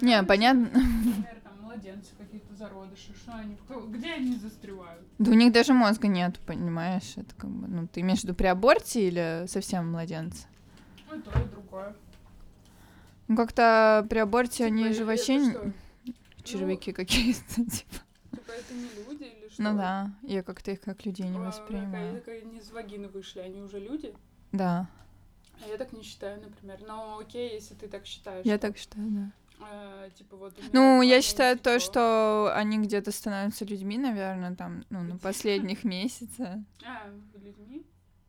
Не, понятно. Например, там младенцы какие-то зародыши, что они, где они застревают? Да у них даже мозга нет, понимаешь? Это как бы, ну, ты имеешь в виду при аборте или совсем младенцы? Ну, и то, и другое. Ну, как-то при аборте они Типа, же это вообще не- что? червяки какие-то, типа. Типа, это не люди или что? Ну да, я как-то их как людей не А, воспринимаю. как- как они из вагины вышли, они уже люди? Да, А я так не считаю, например. Но окей, если ты так считаешь. я так считаю, да. Э, типа вот Ну, я считаю то, что они где-то становятся людьми, наверное, там, ну, на последних месяцах. А, людьми?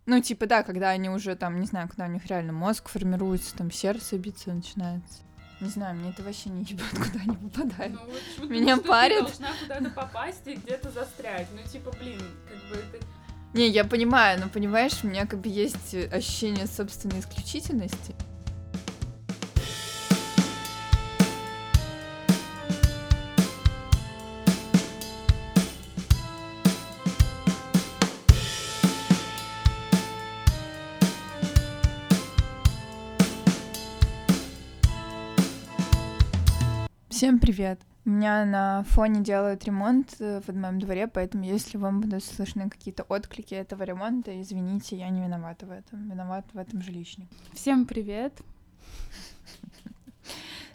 Ну, типа, да, когда они уже там, не знаю, когда у них реально мозг формируется, там сердце биться начинается. Не знаю, мне это вообще не ебет, куда они попадают. Ну, вот Меня что ты парит. должна куда-то попасть и где-то застрять. Ну, типа, блин, как бы это... Не, я понимаю, но понимаешь, у меня как бы есть ощущение собственной исключительности. Всем привет! У меня на фоне делают ремонт э, в моем дворе, поэтому если вам будут слышны какие-то отклики этого ремонта, извините, я не виновата в этом. Виноват в этом жилищник. Всем привет!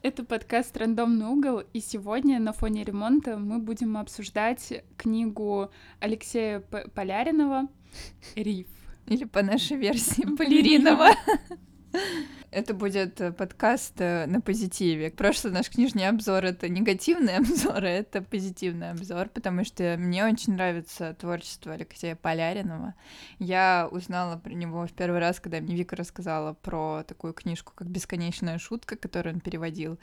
Это подкаст «Рандомный угол», и сегодня на фоне ремонта мы будем обсуждать книгу Алексея П- Поляринова «Риф». Или по нашей версии Балеринова. Это будет э, подкаст э, на позитиве. Прошлый наш книжный обзор — это негативный обзор, а это позитивный обзор, потому что мне очень нравится творчество Алексея Поляринова. Я узнала про него в первый раз, когда мне Вика рассказала про такую книжку, как «Бесконечная шутка», которую он переводил.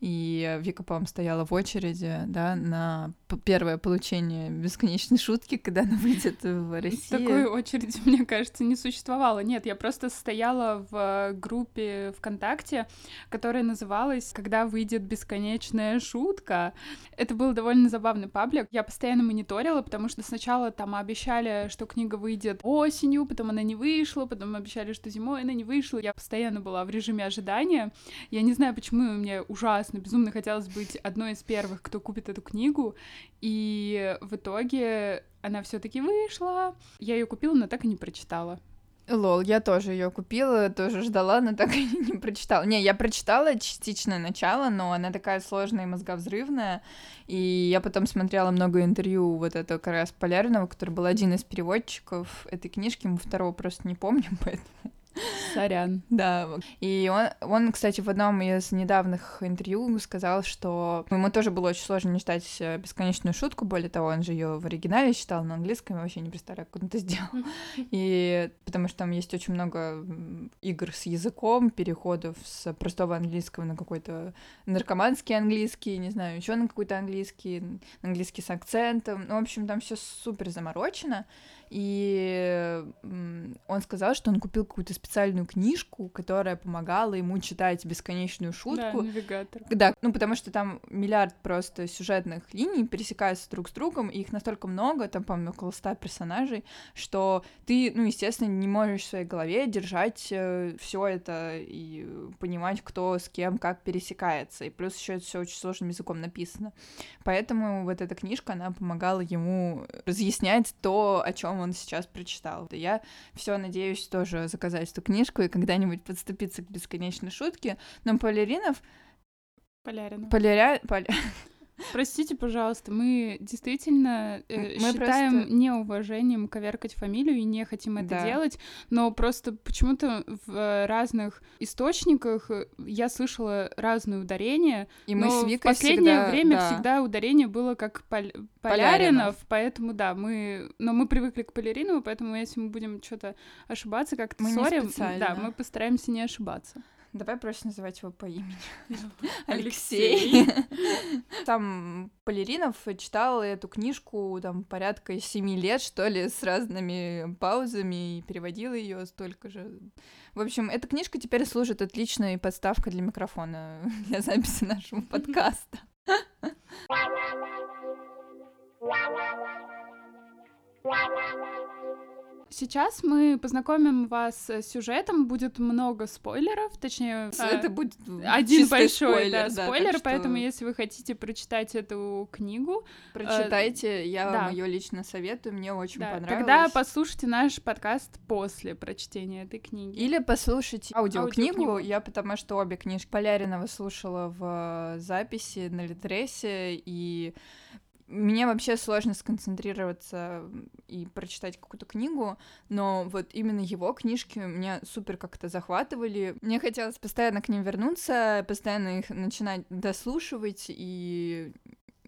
И Вика, по-моему, стояла в очереди, да, на первое получение «Бесконечной шутки», когда она выйдет в России. Такой очереди, мне кажется, не существовало. Нет, я просто стояла в группе ВКонтакте, которая называлась «Когда выйдет бесконечная шутка». Это был довольно забавный паблик. Я постоянно мониторила, потому что сначала там обещали, что книга выйдет осенью, потом она не вышла, потом обещали, что зимой она не вышла. Я постоянно была в режиме ожидания. Я не знаю, почему мне ужасно, безумно хотелось быть одной из первых, кто купит эту книгу. И в итоге она все-таки вышла. Я ее купила, но так и не прочитала. Лол, я тоже ее купила, тоже ждала, но так и не прочитала. Не, я прочитала частичное начало, но она такая сложная и мозговзрывная. И я потом смотрела много интервью вот этого как раз Полярного, который был один из переводчиков этой книжки, мы второго просто не помним, поэтому Сорян. да, и он, он, кстати, в одном из недавних интервью сказал, что ему тоже было очень сложно не читать э, бесконечную шутку, более того, он же ее в оригинале читал на английском, я вообще не представляю, как он это сделал. И потому что там есть очень много игр с языком, переходов с простого английского на какой-то наркоманский английский, не знаю, еще на какой-то английский, английский с акцентом. Ну, в общем, там все супер заморочено. И он сказал, что он купил какую-то специальную книжку, которая помогала ему читать бесконечную Да, шутку. навигатор. Да, ну потому что там миллиард просто сюжетных линий пересекаются друг с другом, и их настолько много, там, по-моему, около ста персонажей, что ты, ну, естественно, не можешь в своей голове держать все это и понимать, кто с кем как пересекается. И плюс еще это все очень сложным языком написано. Поэтому вот эта книжка, она помогала ему разъяснять то, о чем он сейчас прочитал. Я все надеюсь тоже заказать эту книжку и когда-нибудь подступиться к бесконечной шутке. Но Поляринов Полярина. Поляря... Поля... Простите, пожалуйста, мы действительно э, Мы считаем просто- неуважением коверкать фамилию и не хотим это Да. делать, но просто почему-то в э, разных источниках э, я слышала разные ударения, И мы с Викой в последнее всегда- время да. всегда ударение было как Пол- Поляринов. Поляринов, поэтому да, мы, но мы привыкли к Поляринову, поэтому если мы будем что-то ошибаться, как-то ссорим, да, мы постараемся не ошибаться. Давай проще называть его по имени. Алексей. Там Поляринов читал эту книжку там порядка семи лет, что ли, с разными паузами и переводил ее столько же. В общем, эта книжка теперь служит отличной подставкой для микрофона для записи нашего подкаста. Сейчас мы познакомим вас с сюжетом, будет много спойлеров, точнее... Это будет один большой спойлер, да, спойлер, так что поэтому если вы хотите прочитать эту книгу... Прочитайте, я да. вам ее лично советую, мне очень да, понравилось. Тогда послушайте наш подкаст после прочтения этой книги. Или послушайте аудиокнигу, Аудиокнигу. я потому что обе книжки Поляринова слушала в записи на Литресе, и мне вообще сложно сконцентрироваться и прочитать какую-то книгу, но вот именно его книжки меня супер как-то захватывали. Мне хотелось постоянно к ним вернуться, постоянно их начинать дослушивать и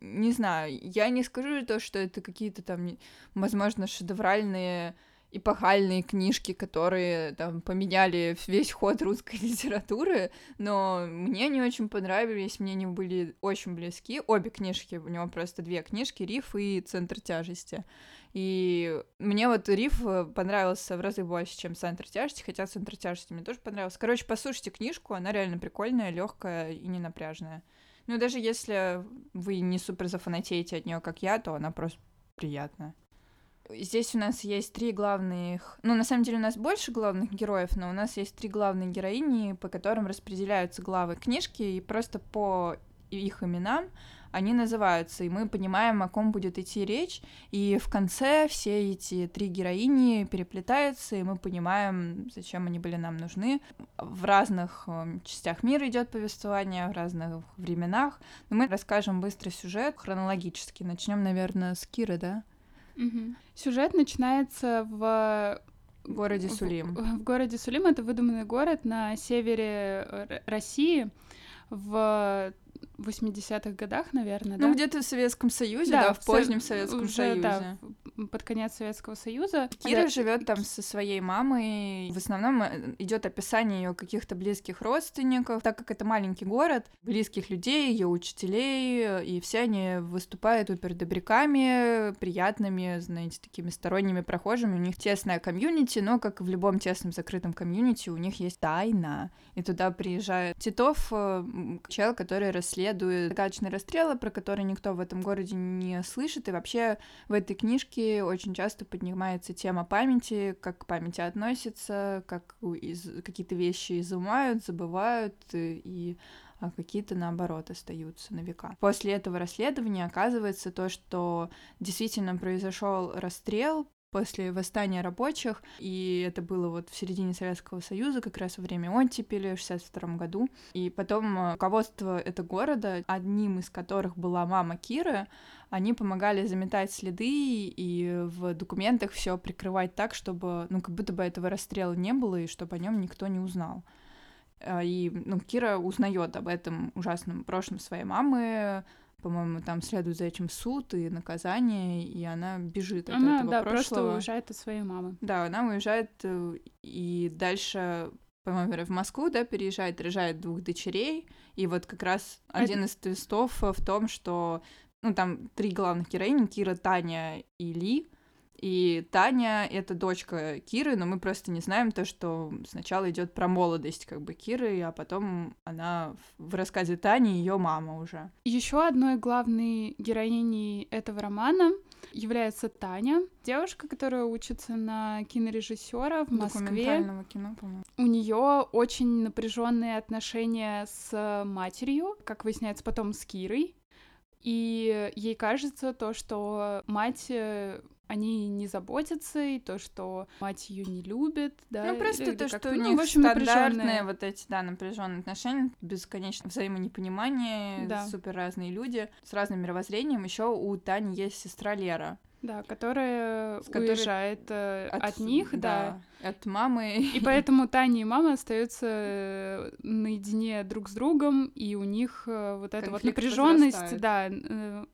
не знаю, я не скажу то, что это какие-то там, возможно, шедевральные эпохальные книжки, которые там поменяли весь ход русской литературы, но мне они очень понравились, мне они были очень близки. Обе книжки, у него просто две книжки, «Риф» и «Центр тяжести». И мне вот «Риф» понравился в разы больше, чем «Центр тяжести», хотя «Центр тяжести» мне тоже понравился. Короче, послушайте книжку, она реально прикольная, легкая и не напряжная. Ну, даже если вы не супер зафанатеете от нее, как я, то она просто приятная. Здесь у нас есть три главных... Ну, на самом деле у нас больше главных героев, но у нас есть три главные героини, по которым распределяются главы книжки, и просто по их именам они называются, и мы понимаем, о ком будет идти речь, и в конце все эти три героини переплетаются, и мы понимаем, зачем они были нам нужны. В разных эм, частях мира идет повествование, в разных временах. Но мы расскажем быстро сюжет хронологически. Начнем, наверное, с Киры, да? Сюжет начинается в В городе в- Сулим. В, городе Сулим это выдуманный город на севере э, России в 80-х годах, наверное, Ну, да? где-то в Советском Союзе, да, в Со- позднем Советском уже, Союзе. да, в- под конец Советского Союза. Кира Да, живет там со своей мамой. В основном идет описание ее каких-то близких родственников, так как это маленький город, близких людей, ее учителей, и все они выступают добряками, приятными, знаете, такими сторонними прохожими. У них тесная комьюнити, но, как и в любом тесном закрытом комьюнити, у них есть тайна. И туда приезжает Титов, э, м, чел, который расследует загадочные расстрелы, про которые никто в этом городе не слышит. И вообще в этой книжке очень часто поднимается тема памяти, как к памяти относятся, как из- какие-то вещи изымают, забывают э, и а какие-то наоборот остаются на века. После этого расследования оказывается то, что действительно произошел расстрел после восстания рабочих, и это было вот в середине Советского Союза, как раз во время оттепели в 62 году. И потом э, руководство этого города, одним из которых была мама Киры, они помогали заметать следы и в документах все прикрывать так, чтобы, ну, как будто бы этого расстрела не было, и чтобы о нем никто не узнал. А, И, ну, Кира узнает об этом ужасном прошлом своей мамы, по-моему, там следует за этим суд и наказание, и она бежит от Она, этого да, прошлого. просто уезжает от своей мамы. Да, она уезжает э, и дальше, по-моему, в Москву, да, переезжает, рожает двух дочерей. И вот как раз А один из твистов в том, что, ну, там три главных героини, Кира, Таня и Ли. И Таня — это дочка Киры, но мы просто не знаем то, что сначала идет про молодость как бы Киры, а потом она в рассказе Тани ее мама уже. Еще одной главной героиней этого романа является Таня, девушка, которая учится на кинорежиссера в Москве. Кино, по-моему. У нее очень напряженные отношения с матерью, как выясняется потом с Кирой. И ей кажется то, что мать о ней не заботится, и то, что мать ее не любит, да. Ну, просто или то, как-то, что у ну, них в общем, стандартные напряженные. вот эти, да, напряженные отношения, бесконечное взаимонепонимание, Да. супер разные люди с разным мировоззрением. Еще у Тани есть сестра Лера. Да, которая С которой- уезжает э, от, них, да. От мамы. И поэтому Таня и мама остаются э, наедине друг с другом, и у них э, вот эта вот Конфликт напряженность, возрастает. да,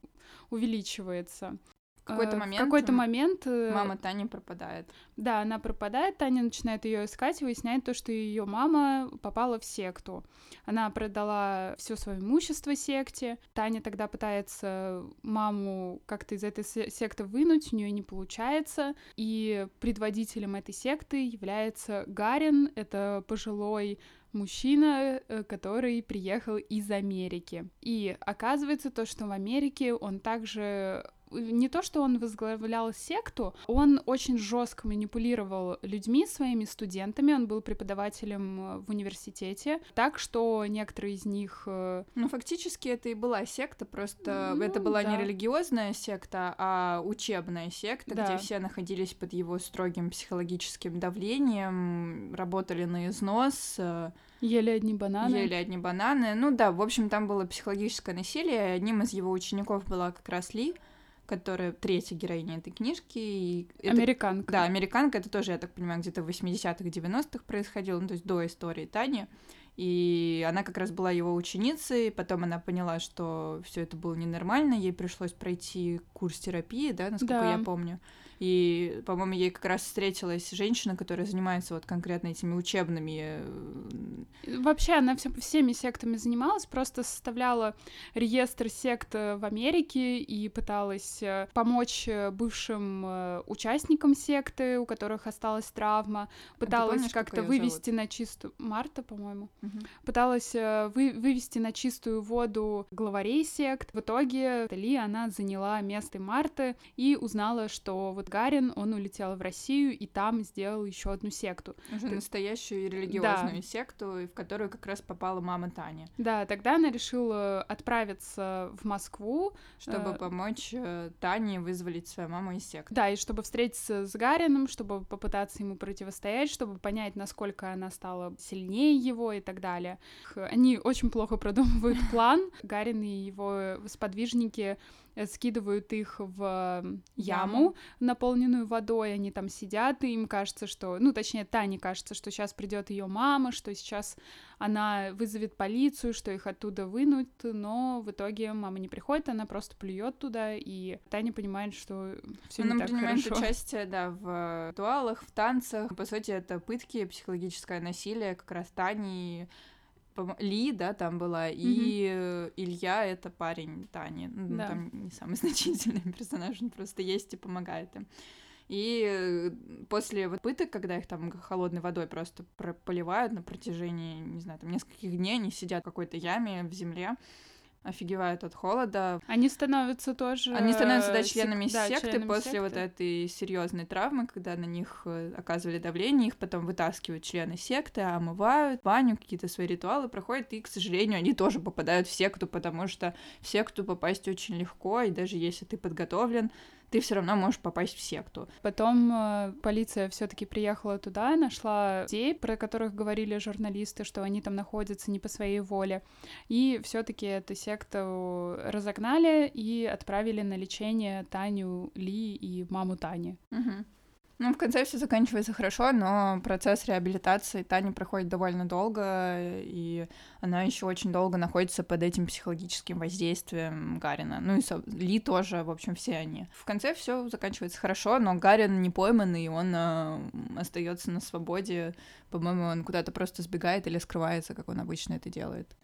увеличивается. Какой-то Э, момент В какой-то момент э, Мама Тани пропадает. Да, она пропадает, Таня начинает ее искать и выясняет то, что ее мама попала в секту. Она продала все свое имущество секте. Таня тогда пытается маму как-то из этой се- секты вынуть, у нее не получается. И предводителем этой секты является Гарин, это пожилой мужчина, э, который приехал из Америки. И оказывается то, что в Америке он также не то, что он возглавлял секту, он очень жестко манипулировал людьми, своими студентами, он был преподавателем э, в университете, так что некоторые из них... Э, ну, фактически это и была секта, просто ну, это была да. не религиозная секта, а учебная секта, да. где все находились под его строгим психологическим давлением, работали на износ, э, Ели одни бананы. Ели одни бананы. Ну да, в общем, там было психологическое насилие. Одним из его учеников была как раз Ли, которая третья героиня этой книжки. И это... Американка. Да, американка. Это тоже, я так понимаю, где-то в 80-х, 90-х происходило, ну то есть до истории Тани. И она как раз была его ученицей, потом она поняла, что все это было ненормально, ей пришлось пройти курс терапии, да, насколько да. я помню. И, по-моему, ей как раз встретилась женщина, которая занимается вот конкретно этими учебными. Э, Вообще, она все, всеми сектами занималась, просто составляла реестр сект э, в Америке и пыталась э, помочь бывшим участникам секты, у которых осталась травма, а пыталась а как-то вывести зовут? на чистую... Марта, по-моему. Угу. Пыталась вы... вывести на чистую воду главарей сект. В итоге Ли, она заняла место Марты и узнала, что вот Гагарин, он улетел в Россию и там сделал еще одну секту. Уже Ты... настоящую религиозную да. секту, в которую как раз попала мама Таня. Да, тогда она решила отправиться в Москву. Чтобы э... помочь э, Тане вызволить свою маму из секты. Да, и чтобы встретиться с Гарином, чтобы попытаться ему противостоять, чтобы понять, насколько она стала сильнее его и так далее. Они очень плохо продумывают план. Гарин и его сподвижники скидывают их в яму, наполненную водой, они там сидят, и им кажется, что, ну, точнее, Тане кажется, что сейчас придет ее мама, что сейчас она вызовет полицию, что их оттуда вынут, но в итоге мама не приходит, она просто плюет туда, и Таня понимает, что все не так принимает хорошо. участие, да, в ритуалах, в танцах. По сути, это пытки, психологическое насилие как раз Тани ли, да, там была, mm-hmm. и Илья — это парень Тани. Ну, да. Там не самый значительный персонаж, он просто есть и помогает им. И после вот пыток, когда их там холодной водой просто поливают на протяжении, не знаю, там нескольких дней, они сидят в какой-то яме в земле, офигевают от холода. Они становятся тоже... Они становятся, да, членами сек... секты членами после секты. вот этой серьезной травмы, когда на них э, оказывали давление, их потом вытаскивают члены секты, омывают, баню, какие-то свои ритуалы проходят, и, к сожалению, они тоже попадают в секту, потому что в секту попасть очень легко, и даже если ты подготовлен, ты все равно можешь попасть в секту. Потом э, полиция все-таки приехала туда, нашла людей, про которых говорили журналисты, что они там находятся не по своей воле. И все-таки эту секту разогнали и отправили на лечение Таню Ли и маму Тани. Угу. Ну, в конце все заканчивается хорошо, но процесс реабилитации Тани проходит довольно долго, и она еще очень долго находится под этим психологическим воздействием Гарина. Ну и Ли тоже, в общем, все они. В конце все заканчивается хорошо, но Гарин не пойманный, он э, остается на свободе. По-моему, он куда-то просто сбегает или скрывается, как он обычно это делает.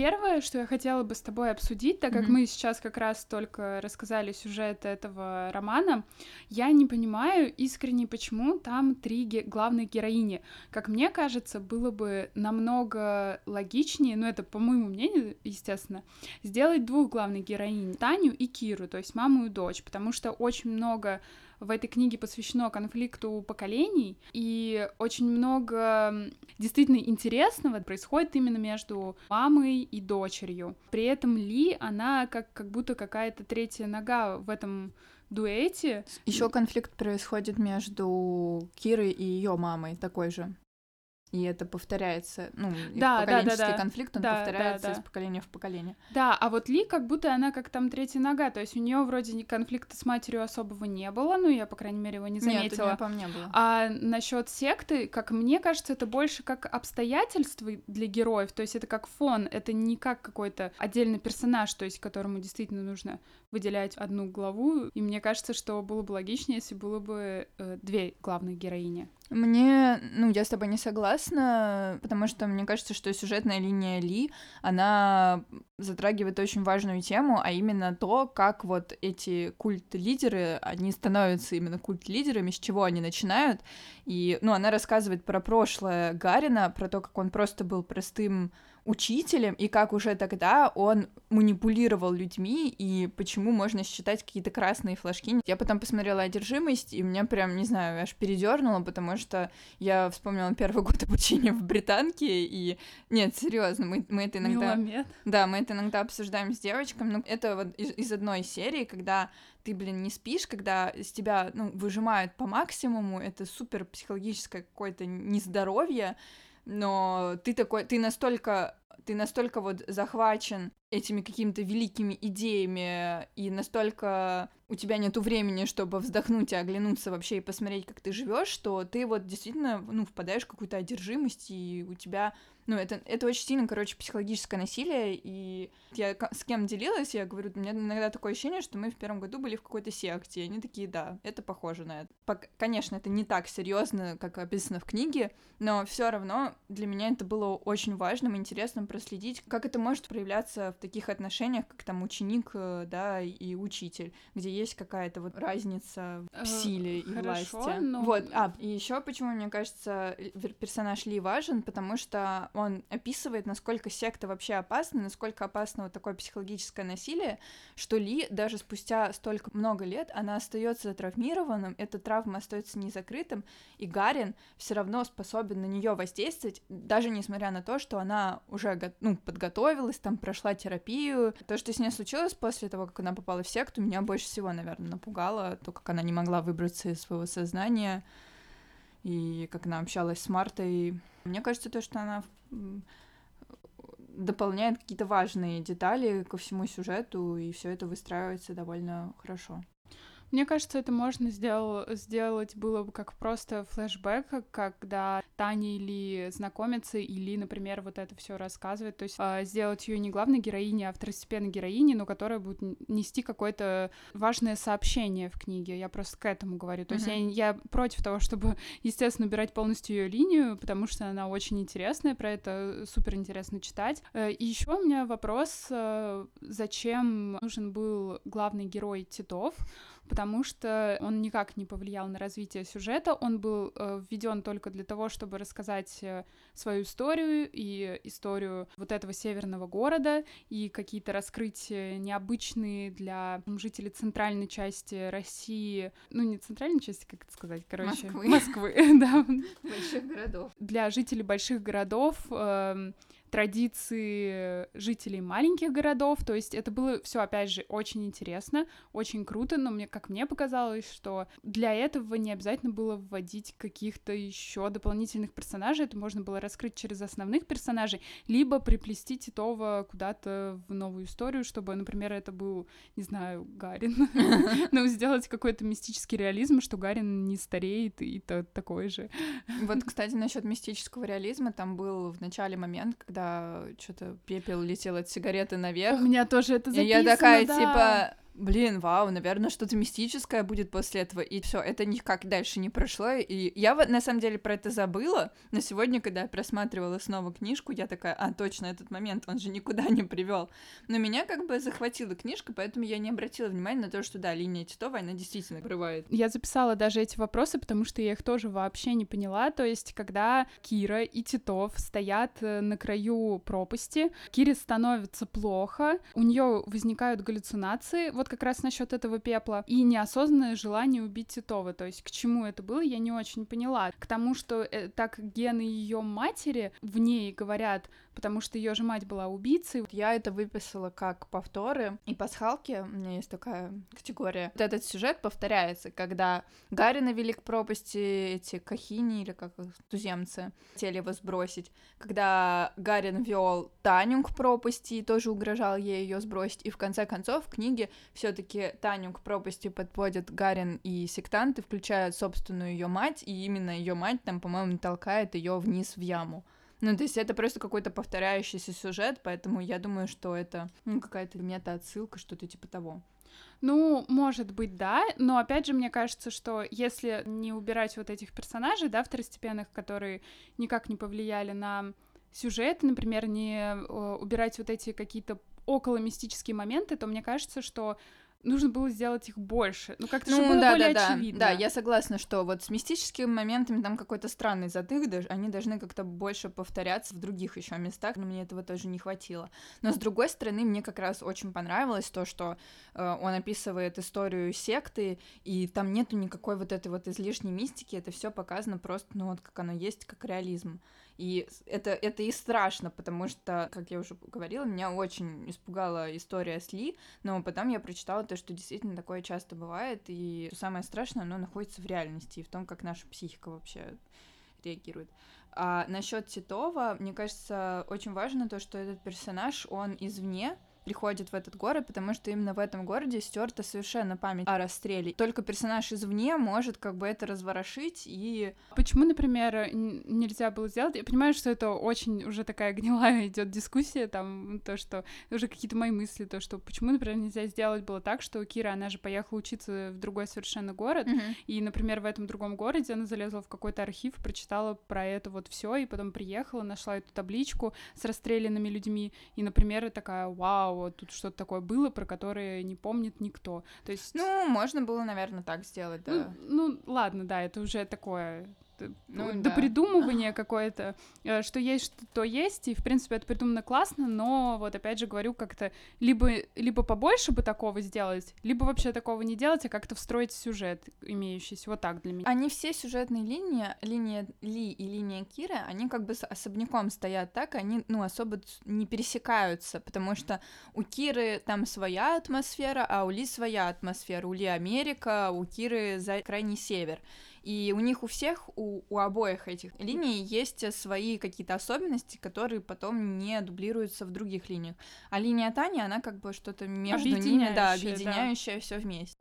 Первое, что я хотела бы с тобой обсудить, так как mm-hmm. мы сейчас как раз только рассказали сюжет этого романа, я не понимаю искренне, почему там три ге- главных героини. Как мне кажется, было бы намного логичнее, ну это по моему мнению, естественно, сделать двух главных героинь, Таню и Киру, то есть маму и дочь, потому что очень много в этой книге посвящено конфликту поколений, и очень много действительно интересного происходит именно между мамой и дочерью. При этом Ли, она как, как будто какая-то третья нога в этом дуэте. Еще конфликт происходит между Кирой и ее мамой, такой же. И это повторяется, ну, да, поколенческий да, да, да. конфликт, он да, повторяется да, да. из поколения в поколение. Да, а вот Ли как будто она как там третья нога, то есть у нее вроде конфликта с матерью особого не было, ну, я, по крайней мере, его не заметила. Нет, у нее, мне было. А насчет секты, как мне кажется, это больше как обстоятельства для героев, то есть это как фон, это не как какой-то отдельный персонаж, то есть которому действительно нужно выделять одну главу, и мне кажется, что было бы логичнее, если было бы э, две главных героини. Мне, ну, я с тобой не согласна, потому что мне кажется, что сюжетная линия Ли, она затрагивает очень важную тему, а именно то, как вот эти культ-лидеры, они становятся именно культ-лидерами, с чего они начинают. И, ну, она рассказывает про прошлое Гарина, про то, как он просто был простым учителем, и как уже тогда он манипулировал людьми, и почему можно считать какие-то красные флажки. Я потом посмотрела «Одержимость», и меня прям, не знаю, аж передернуло, потому что я вспомнила первый год обучения в британке, и... Нет, серьезно, мы, мы это иногда... Миломед. Да, мы это иногда обсуждаем с девочками, но это вот из, из одной серии, когда ты, блин, не спишь, когда из тебя, ну, выжимают по максимуму, это супер психологическое какое-то нездоровье, но ты такой, ты настолько ты настолько вот захвачен этими какими-то великими идеями, и настолько у тебя нету времени, чтобы вздохнуть и оглянуться вообще и посмотреть, как ты живешь, что ты вот действительно, ну, впадаешь в какую-то одержимость, и у тебя ну, это, это очень сильно, короче, психологическое насилие, и я с кем делилась, я говорю, у меня иногда такое ощущение, что мы в первом году были в какой-то секте, и они такие, да, это похоже на это. Пок конечно, это не так серьезно, как описано в книге, но все равно для меня это было очень важным и интересным проследить, как это может проявляться в таких отношениях, как там ученик, э, да, и учитель, где есть какая-то вот разница в э, силе и Хорошо, власти. Но... Вот, а, и еще почему, мне кажется, персонаж Ли важен, потому что он описывает, насколько секта вообще опасна, насколько опасно вот такое психологическое насилие, что Ли даже спустя столько много лет она остается травмированным, эта травма остается незакрытым, и Гарин все равно способен на нее воздействовать, даже несмотря на то, что она уже ну, подготовилась, там прошла терапию. То, что с ней случилось после того, как она попала в секту, меня больше всего, наверное, напугало, то, как она не могла выбраться из своего сознания и как она общалась с Мартой. Мне кажется, то, что она дополняет какие-то важные детали ко всему сюжету, и все это выстраивается довольно хорошо. Мне кажется, это можно сделал, сделать было бы как просто флешбэк, когда Таня или знакомится, или, например, вот это все рассказывает. То есть э, сделать ее не главной героиней, а второстепенной героиней, но которая будет нести какое-то важное сообщение в книге. Я просто к этому говорю. То mm-hmm. есть я, я против того, чтобы, естественно, убирать полностью ее линию, потому что она очень интересная, про это супер интересно читать. Э, и еще у меня вопрос, э, зачем нужен был главный герой Титов? Потому что он никак не повлиял на развитие сюжета, он был э, введен только для того, чтобы рассказать э, свою историю и историю вот этого северного города и какие-то раскрытия необычные для жителей центральной части России, ну не центральной части, как это сказать, короче, Москвы, Москвы да, больших городов, для жителей больших городов. Традиции жителей маленьких городов. То есть это было все, опять же, очень интересно, очень круто, но мне, как мне показалось, что для этого не обязательно было вводить каких-то еще дополнительных персонажей. Это можно было раскрыть через основных персонажей, либо приплести Титова куда-то в новую историю, чтобы, например, это был, не знаю, Гарин. Но сделать какой-то мистический реализм, что Гарин не стареет и такой же. Вот, кстати, насчет мистического реализма, там был в начале момент, когда когда что-то пепел летел от сигареты наверх. У меня тоже это записано, И я такая, да. типа, блин, вау, наверное, что-то мистическое будет после этого. И все, это никак дальше не прошло. И я на самом деле про это забыла. Но сегодня, когда я просматривала снова книжку, я такая, а, точно, этот момент, он же никуда не привел. Но меня как бы захватила книжка, поэтому я не обратила внимания на то, что да, линия Титова, она действительно прорывает. Я записала даже эти вопросы, потому что я их тоже вообще не поняла. То есть, когда Кира и Титов стоят э, на краю пропасти, Кире становится плохо, у нее возникают галлюцинации, вот как раз насчет этого пепла, и неосознанное желание убить Титова. То есть к чему это было, я не очень поняла. К тому, что э, так гены ее матери в ней говорят, потому что ее же мать была убийцей. Я это выписала как повторы, и пасхалки, у меня есть такая категория. Вот этот сюжет повторяется, когда Гарри навели к пропасти эти кахини, или как туземцы, хотели его сбросить, когда Гарин вел Таню к пропасти и тоже угрожал ей ее сбросить, и в конце концов в книге все-таки Таню к пропасти подводят Гарин и сектанты, включая собственную ее мать, и именно ее мать там, по-моему, толкает ее вниз в яму. Ну, то есть это просто какой-то повторяющийся сюжет, поэтому я думаю, что это ну, какая-то мета-отсылка, что-то типа того. Ну, может быть, да, но опять же, мне кажется, что если не убирать вот этих персонажей, да, второстепенных, которые никак не повлияли на сюжет, например, не э, убирать вот эти какие-то около мистические моменты, то мне кажется, что нужно было сделать их больше. Ну, как-то ну, чтобы было да, более да, очевидно. Да, я согласна, что вот с мистическими моментами там какой-то странный затык, даже они должны как-то больше повторяться в других еще местах, но мне этого тоже не хватило. Но с другой стороны, мне как раз очень понравилось то, что э, он описывает историю секты, и там нету никакой вот этой вот излишней мистики, это все показано просто, ну вот как оно есть, как реализм. И это, это и страшно, потому что, как я уже говорила, меня очень испугала история с Ли, но потом я прочитала то, что действительно такое часто бывает, и самое страшное, оно находится в реальности и в том, как наша психика вообще реагирует. А насчет Титова, мне кажется, очень важно то, что этот персонаж, он извне, приходит в этот город, потому что именно в этом городе стерта совершенно память о расстреле. Только персонаж извне может как бы это разворошить и... Почему, например, нельзя было сделать? Я понимаю, что это очень уже такая гнилая идет дискуссия, там, то, что уже какие-то мои мысли, то, что почему, например, нельзя сделать было так, что Кира, она же поехала учиться в другой совершенно город, mm-hmm. и, например, в этом другом городе она залезла в какой-то архив, прочитала про это вот все, и потом приехала, нашла эту табличку с расстрелянными людьми, и, например, такая, вау, вот тут что-то такое было, про которое не помнит никто. То есть... Ну, можно было, наверное, так сделать, да. Ну, ну ладно, да, это уже такое ну, до да. придумывания какое-то, э, что есть, что то есть, и, в принципе, это придумано классно, но вот, опять же, говорю, как-то либо, либо побольше бы такого сделать, либо вообще такого не делать, а как-то встроить сюжет, имеющийся вот так для меня. Они все сюжетные линии, линия Ли и линия Киры, они как бы особняком стоят так, они, ну, особо не пересекаются, потому что у Киры там своя атмосфера, а у Ли своя атмосфера, у Ли Америка, у Киры за крайний север. И у них у всех, у, у обоих этих линий есть свои какие-то особенности, которые потом не дублируются в других линиях. А линия Тани, она как бы что-то между ними, да, объединяющая да. все вместе.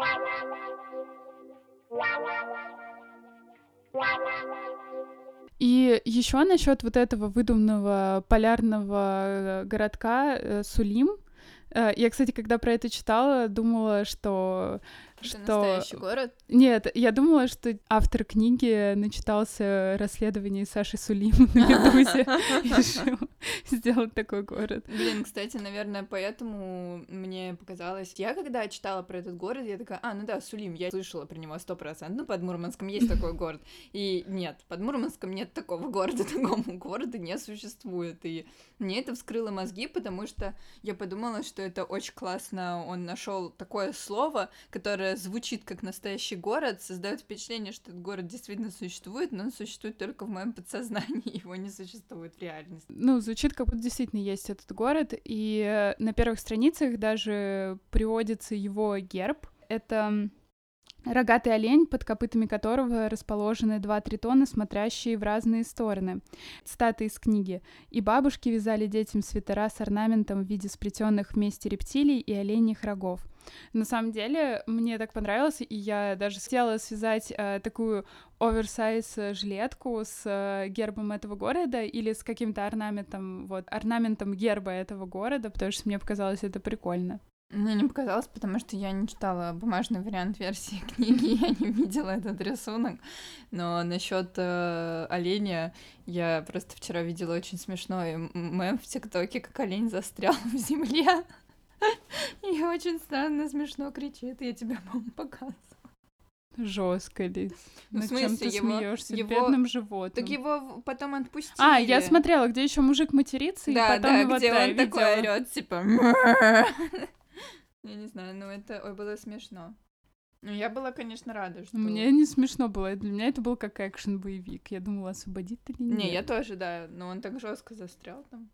И еще насчет вот этого выдуманного полярного городка э, Сулим. Э, я, кстати, когда про это читала, думала, что это что... настоящий город? Нет, я думала, что автор книги начитался расследований Саши Сулим на Медузе и решил сделать такой город. Блин, кстати, наверное, поэтому мне показалось... Я когда читала про этот город, я такая, а, ну да, Сулим, я слышала про него сто процентов. Ну, под Мурманском есть такой город. И нет, под Мурманском нет такого города, такому города не существует. И мне это вскрыло мозги, потому что я подумала, что это очень классно. Он нашел такое слово, которое звучит как настоящий город, создает впечатление, что этот город действительно существует, но он существует только в моем подсознании, его не существует в реальности. Ну, звучит как будто действительно есть этот город, и на первых страницах даже приводится его герб. Это Рогатый олень, под копытами которого расположены два тритона, смотрящие в разные стороны. Цитата из книги. «И бабушки вязали детям свитера с орнаментом в виде сплетенных вместе рептилий и оленьих рогов. На самом деле, мне так понравилось, и я даже хотела связать э, такую оверсайз жилетку с э, гербом этого города или с каким-то орнаментом, вот, орнаментом герба этого города, потому что мне показалось это прикольно. Мне не показалось, потому что я не читала бумажный вариант версии книги, я не видела этот рисунок. Но насчет э, оленя я просто вчера видела очень смешной мем в ТикТоке, как олень застрял в земле. И очень странно смешно кричит. Я тебе, мама, показываю. Жестко, Лиз. Ну, в смысле, ты его, смеешься его... бедным животным. Так его потом отпустили. А, я смотрела, где еще мужик матерится, да, и потом да, его где да, он видела. такой орет, типа. Я не знаю, но это ой, было смешно. Ну, я была, конечно, рада, что... Мне не смешно было. Для меня это был как экшен-боевик. Я думала, освободит или нет. Не, я тоже, да. Но он так жестко застрял там.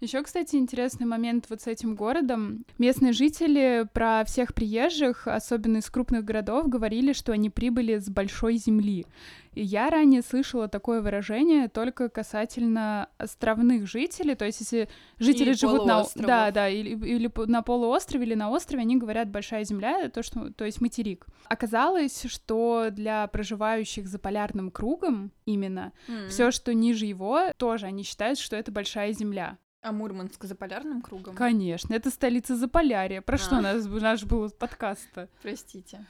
Еще, кстати, интересный момент вот с этим городом. Местные жители про всех приезжих, особенно из крупных городов, говорили, что они прибыли с большой земли. И я ранее слышала такое выражение только касательно островных жителей, то есть если жители и живут на да да или, или на полуострове или на острове, они говорят большая земля, то что то есть материк. Оказалось, что для проживающих за полярным кругом именно Mm. все, что ниже его, тоже они считают, что это большая земля. А Мурманск за полярным кругом? Конечно, это столица Заполярья. Про что А. у нас наш был подкаст-то? Простите.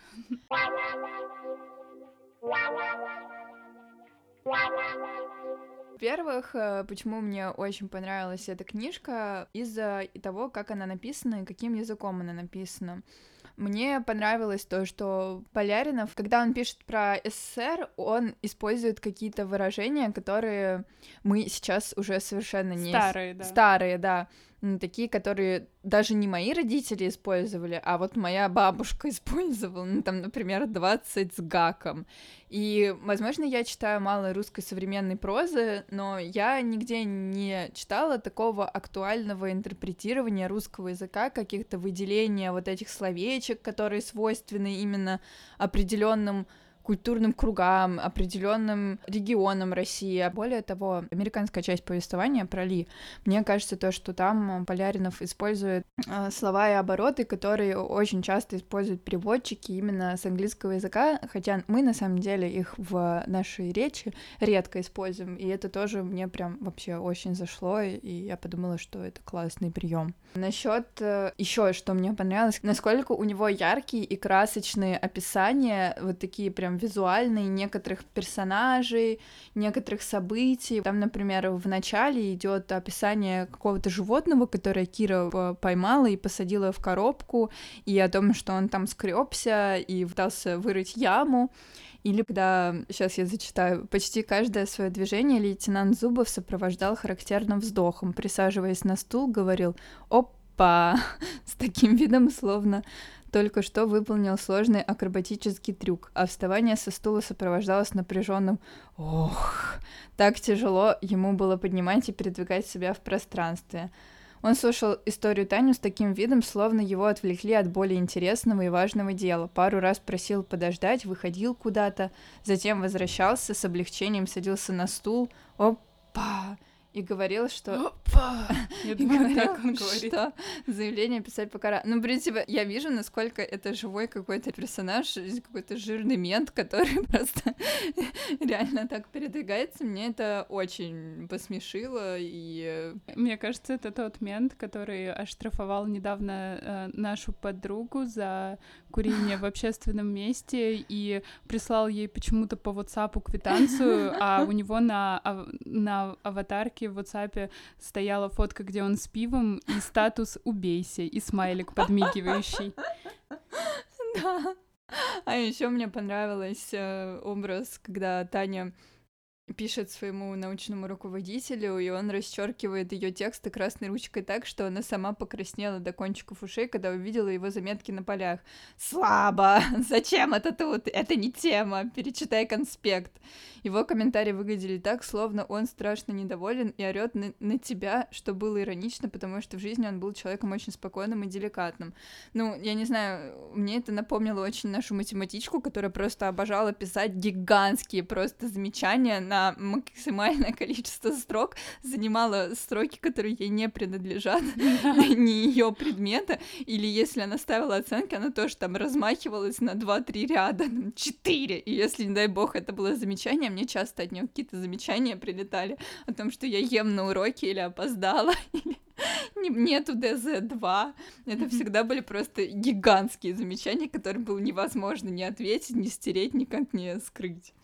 Во-первых, э, почему мне очень понравилась эта книжка, из-за того, как она написана и каким языком она написана. Мне понравилось то, что Поляринов, когда он пишет про СССР, он использует какие-то выражения, которые мы сейчас уже совершенно не... Старые, да. Старые, да такие, которые даже не мои родители использовали, а вот моя бабушка использовала, ну, там, например, 20 с гаком. И, возможно, я читаю мало русской современной прозы, но я нигде не читала такого актуального интерпретирования русского языка, каких-то выделения вот этих словечек, которые свойственны именно определенным культурным кругам, определенным регионам России. А более того, американская часть повествования про Ли, мне кажется, то, что там Поляринов использует э, слова и обороты, которые очень часто используют переводчики именно с английского языка, хотя мы на самом деле их в нашей речи редко используем, и это тоже мне прям вообще очень зашло, и я подумала, что это классный прием. Насчет э, еще, что мне понравилось, насколько у него яркие и красочные описания, вот такие прям визуальные некоторых персонажей, некоторых событий. Там, например, в начале идет описание какого-то животного, которое Кира поймала и посадила в коробку, и о том, что он там скребся и пытался вырыть яму. Или когда, сейчас я зачитаю, почти каждое свое движение лейтенант Зубов сопровождал характерным вздохом, присаживаясь на стул, говорил «Опа!» с таким видом, словно только что выполнил сложный акробатический трюк, а вставание со стула сопровождалось напряженным «Ох!». Так тяжело ему было поднимать и передвигать себя в пространстве. Он слушал историю Таню с таким видом, словно его отвлекли от более интересного и важного дела. Пару раз просил подождать, выходил куда-то, затем возвращался, с облегчением садился на стул. Опа! И говорил, что... Опа! Я думаю, так он говорит. Что заявление писать пока Ну, в принципе, я вижу, насколько это живой какой-то персонаж, какой-то жирный мент, который просто реально так передвигается. Мне это очень посмешило, и... Мне кажется, это тот мент, который оштрафовал недавно э, нашу подругу за курение в общественном месте и прислал ей почему-то по WhatsApp квитанцию, а у него на, на аватарке в WhatsApp стояла фотка, где он с пивом, и статус «Убейся», и смайлик подмигивающий. Да. А еще мне понравился э, образ, когда Таня пишет своему научному руководителю, и он расчеркивает ее тексты красной ручкой так, что она сама покраснела до кончиков ушей, когда увидела его заметки на полях. Слабо! Зачем это тут? Это не тема. Перечитай конспект. Его комментарии выглядели так, словно он страшно недоволен и орет на, на тебя, что было иронично, потому что в жизни он был человеком очень спокойным и деликатным. Ну, я не знаю, мне это напомнило очень нашу математичку, которая просто обожала писать гигантские просто замечания на максимальное количество строк, занимала строки, которые ей не принадлежат, не ее предмета, или если она ставила оценки, она тоже там размахивалась на 2-3 ряда, 4, и если, не дай бог, это было замечание, мне часто от нее какие-то замечания прилетали о том, что я ем на уроке или опоздала, или нету ДЗ-2. Это всегда были просто гигантские замечания, которые было невозможно не ответить, не стереть, никак не скрыть.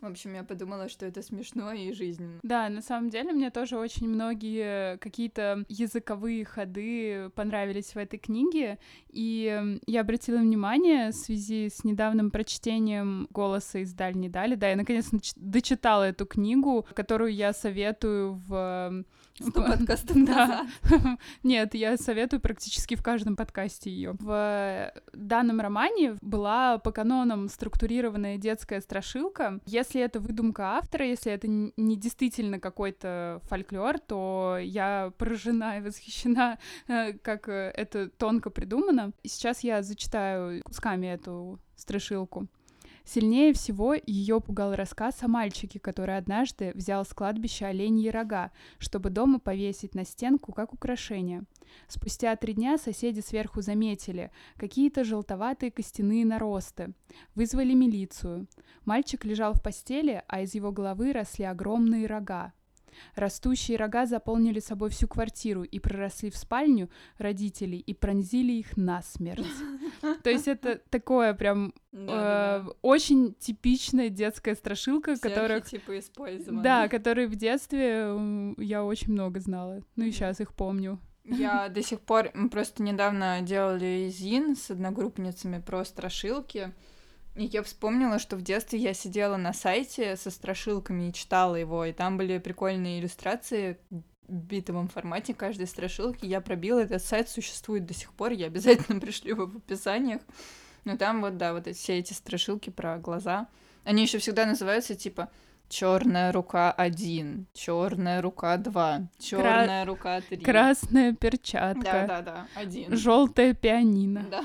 В общем, я подумала, что это смешно и жизненно. Да, на самом деле мне тоже очень многие какие-то языковые ходы понравились в этой книге, и я обратила внимание в связи с недавним прочтением «Голоса из дальней дали», да, я наконец дочитала эту книгу, которую я советую в Сто подкастов да. Нет, я советую практически в каждом подкасте ее. В данном романе была по канонам структурированная детская страшилка. Если это выдумка автора, если это не действительно какой-то фольклор, то я поражена и восхищена, э, как это тонко придумано. Сейчас я зачитаю кусками эту страшилку. Сильнее всего ее пугал рассказ о мальчике, который однажды взял с кладбища оленьи рога, чтобы дома повесить на стенку как украшение. Спустя три дня соседи сверху заметили какие-то желтоватые костяные наросты. Вызвали милицию. Мальчик лежал в постели, а из его головы росли огромные рога. Растущие рога заполнили собой всю квартиру и проросли в спальню родителей и пронзили их насмерть. То есть это такое прям э, очень типичная детская страшилка, которая... типа использованы. Да, которые в детстве я очень много знала. Ну и сейчас их помню. Я до сих пор... Мы просто недавно делали зин с одногруппницами про страшилки. И я вспомнила, что в детстве я сидела на сайте со страшилками и читала его, и там были прикольные иллюстрации в битовом формате каждой страшилки. Я пробила этот сайт, существует до сих пор, я обязательно пришлю его в описаниях. Но там вот, да, вот все эти страшилки про глаза. Они еще всегда называются типа Черная рука один, черная рука два, черная Кра... рука три. Красная перчатка. Да, да, да, один. Желтая пианино. Да.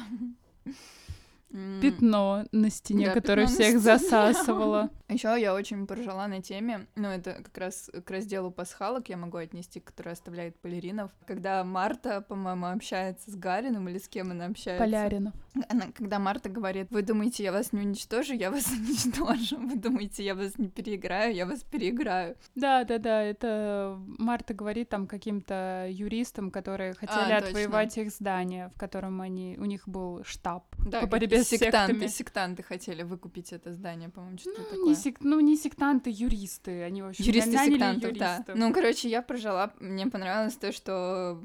Пятно на стене, да, которое всех засасывало. Еще я очень поржала на теме, ну, это как раз к разделу пасхалок я могу отнести, который оставляет Поляринов. Когда Марта, по-моему, общается с Гарином или с кем она общается? Поляринов. Она, когда Марта говорит, вы думаете, я вас не уничтожу, я вас уничтожу. Вы думаете, я вас не переиграю, я вас переиграю. Да, да, да, это Марта говорит там каким-то юристам, которые хотели а, отвоевать точно. их здание, в котором они, у них был штаб да, по борьбе с сектанты, сектами. Сектанты хотели выкупить это здание, по-моему, что-то ну, такое. Не сек... Ну, не сектанты, юристы, они вообще Юристы сектантов, да. Ну, короче, я прожила, мне понравилось то, что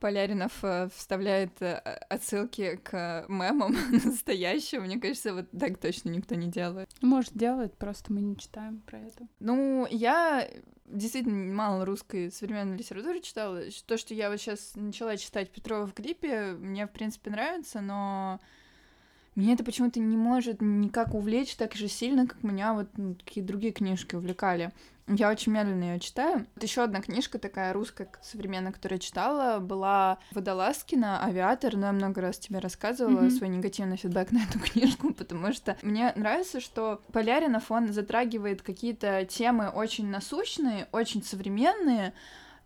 Поляринов э, вставляет э, отсылки к мемам настоящего, мне кажется, вот так точно никто не делает. Может, делает, просто мы не читаем про это. Ну, я действительно мало русской современной литературы читала. То, что я вот сейчас начала читать Петрова в клипе, мне, в принципе, нравится, но меня это почему-то не может никак увлечь так же сильно, как меня вот ну, какие другие книжки увлекали. Я очень медленно ее читаю. Вот еще одна книжка такая русская, современная, которую я читала, была Водолазкина «Авиатор», но я много раз тебе рассказывала mm-hmm. свой негативный фидбэк на эту книжку, потому что мне нравится, что Поляринов, он затрагивает какие-то темы очень насущные, очень современные,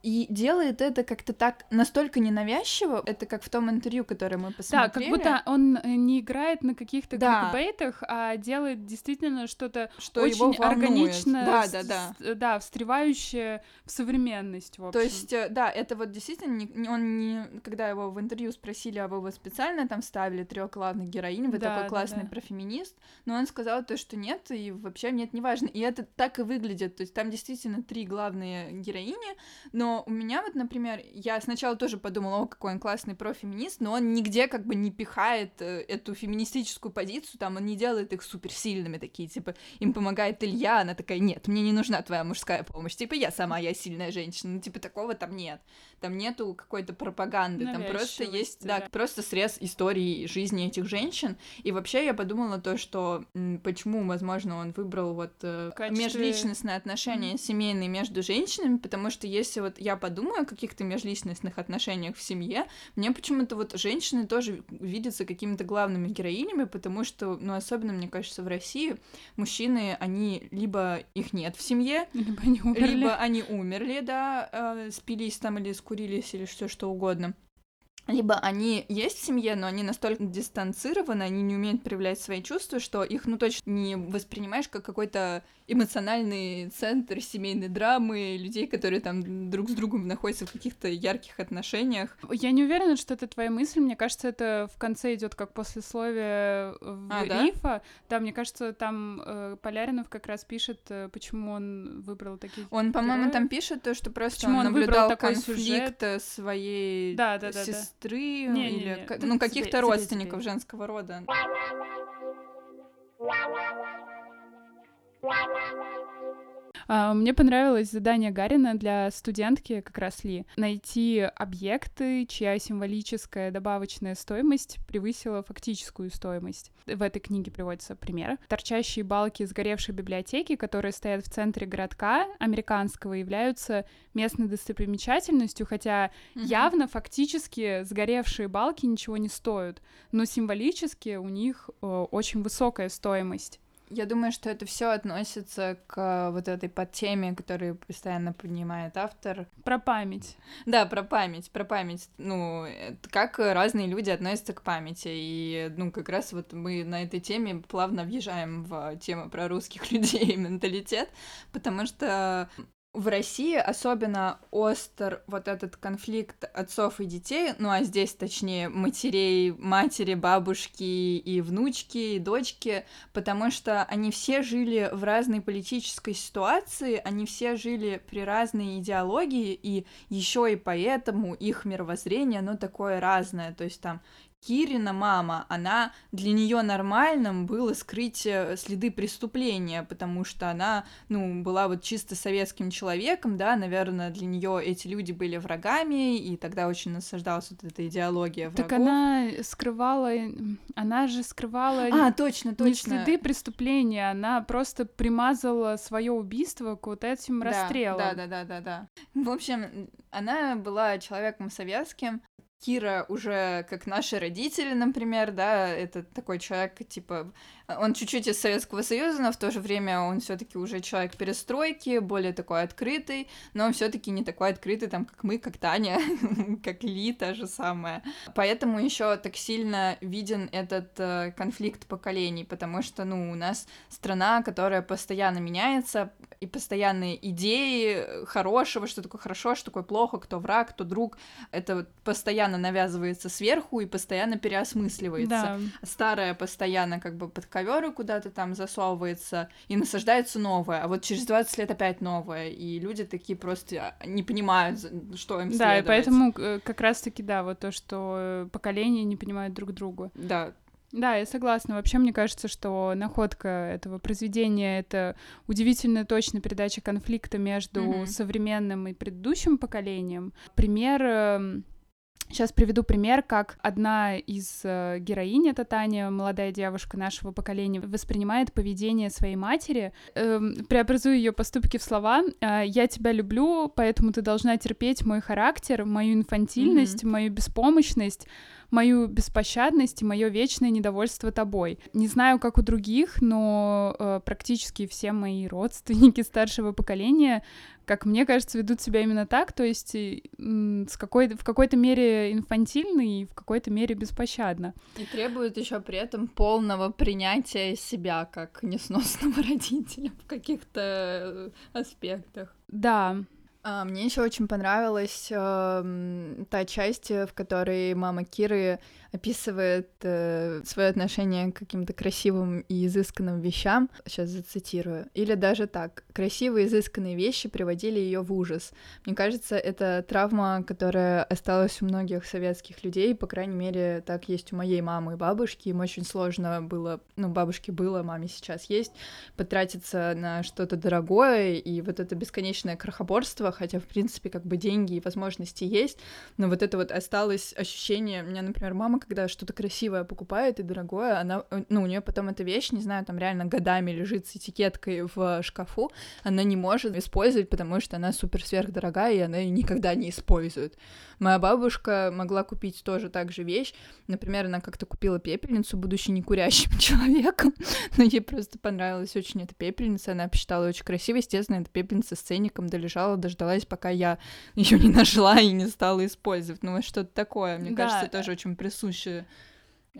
и делает это как-то так настолько ненавязчиво. Это как в том интервью, которое мы посмотрели. Да, как будто он э, не играет на каких-то да. кликбейтах, а делает действительно что-то что очень его органично, да, да, да. да, встревающее в современность, в общем. То есть, э, да, это вот действительно не, он не, когда его в интервью спросили, а вы его специально там ставили трех главных героинь, вы да, такой классный да, да. профеминист, но он сказал то, что нет, и вообще нет, не важно. И это так и выглядит, то есть там действительно три главные героини, но но у меня вот, например, я сначала тоже подумала, о, какой он классный профеминист, но он нигде как бы не пихает э, эту феминистическую позицию, там он не делает их суперсильными такие, типа, им помогает Илья, она такая, нет, мне не нужна твоя мужская помощь, типа, я сама, я сильная женщина, ну, типа, такого там нет, там нету какой-то пропаганды, там просто есть, да, да, просто срез истории жизни этих женщин, и вообще я подумала то, что почему, возможно, он выбрал вот э, качестве... межличностные отношения mm-hmm. семейные между женщинами, потому что если вот я подумаю о каких-то межличностных отношениях в семье, мне почему-то вот женщины тоже видятся какими-то главными героинями, потому что, ну, особенно, мне кажется, в России мужчины, они либо их нет в семье, либо они умерли, либо они умерли да, э, спились там или скурились или все что угодно либо они есть в семье, но они настолько дистанцированы, они не умеют проявлять свои чувства, что их, ну, точно не воспринимаешь как какой-то эмоциональный центр семейной драмы, людей, которые там друг с другом находятся в каких-то ярких отношениях. Я не уверена, что это твоя мысль. Мне кажется, это в конце идет как послесловие в а, рифа. Да? да, мне кажется, там э, Поляринов как раз пишет, э, почему он выбрал такие. Он, по-моему, там пишет то, что просто почему он, он наблюдал такой конфликт сюжет? своей да, да, да, сестры да. Не, или не, не. ну каких-то родственников тебе. женского рода. А, мне понравилось задание Гарина для студентки, как раз Ли, найти объекты, чья символическая добавочная стоимость превысила фактическую стоимость. В этой книге приводится пример. Торчащие балки сгоревшей библиотеки, которые стоят в центре городка американского, являются местной достопримечательностью, хотя mm-hmm. явно фактически сгоревшие балки ничего не стоят, но символически у них э, очень высокая стоимость. Я думаю, что это все относится к вот этой подтеме, которую постоянно поднимает автор. Про память. Да, про память, про память. Ну, как разные люди относятся к памяти. И, ну, как раз вот мы на этой теме плавно въезжаем в тему про русских людей и менталитет, потому что в России особенно остр вот этот конфликт отцов и детей, ну а здесь, точнее, матерей, матери, бабушки и внучки, и дочки, потому что они все жили в разной политической ситуации, они все жили при разной идеологии, и еще и поэтому их мировоззрение, оно такое разное, то есть там Кирина мама, она для нее нормальным было скрыть э, следы преступления, потому что она, ну, была вот чисто советским человеком, да, наверное, для нее эти люди были врагами, и тогда очень насаждалась вот эта идеология врагов. Так она скрывала, она же скрывала... А, точно, точно. Не следы преступления, она просто примазала свое убийство к вот этим да, расстрелам. Да, да, да, да, да. В общем, она была человеком советским, Кира уже как наши родители, например, да, это такой человек, типа, он чуть-чуть из Советского Союза, но в то же время он все-таки уже человек перестройки, более такой открытый, но он все-таки не такой открытый, там, как мы, как Таня, как Ли, та же самая. Поэтому еще так сильно виден этот э, конфликт поколений, потому что, ну, у нас страна, которая постоянно меняется, и постоянные идеи хорошего, что такое хорошо, что такое плохо, кто враг, кто друг, это постоянно навязывается сверху и постоянно переосмысливается. Да. Старое постоянно как бы под ковер куда-то там засовывается, и насаждается новое, а вот через 20 лет опять новое, и люди такие просто не понимают, что им Да, и поэтому э, как раз-таки, да, вот то, что поколения не понимают друг друга. Да, да, я согласна. Вообще, мне кажется, что находка этого произведения — это удивительно точная передача конфликта между mm-hmm. современным и предыдущим поколением. Пример эм, Сейчас приведу пример, как одна из э, героинь, это Таня, молодая девушка нашего поколения, воспринимает поведение своей матери, э, преобразуя ее поступки в слова. Э, «я тебя люблю, поэтому ты должна терпеть мой характер, мою инфантильность, mm-hmm. мою беспомощность, мою беспощадность и мое вечное недовольство тобой. Не знаю, как у других, но э, практически все мои родственники старшего поколения, как мне кажется, ведут себя именно так, то есть с какой в какой-то мере инфантильно и в какой-то мере беспощадно. И требуют еще при этом полного принятия себя как несносного родителя в каких-то э, аспектах. Да, а, мне еще очень понравилась э, та часть, в которой мама Киры описывает э, свое отношение к каким-то красивым и изысканным вещам. Сейчас зацитирую. Или даже так. Красивые изысканные вещи приводили ее в ужас. Мне кажется, это травма, которая осталась у многих советских людей, по крайней мере, так есть у моей мамы и бабушки. Им очень сложно было, ну, бабушке было, маме сейчас есть, потратиться на что-то дорогое, и вот это бесконечное крохоборство, хотя, в принципе, как бы деньги и возможности есть, но вот это вот осталось ощущение, у меня, например, мама когда что-то красивое покупает и дорогое, она, э, ну, у нее потом эта вещь, не знаю, там реально годами лежит с этикеткой в шкафу, она не может использовать, потому что она супер сверхдорогая, и она ее никогда не использует. Моя бабушка могла купить тоже так же вещь, например, она как-то купила пепельницу, будучи не курящим человеком, но ей просто понравилась очень эта пепельница, она посчитала очень красивой, естественно, эта пепельница с ценником долежала, дождалась, пока я ее не нашла и не стала использовать, ну, вот что-то такое, мне да. кажется, тоже очень присутствует toen ze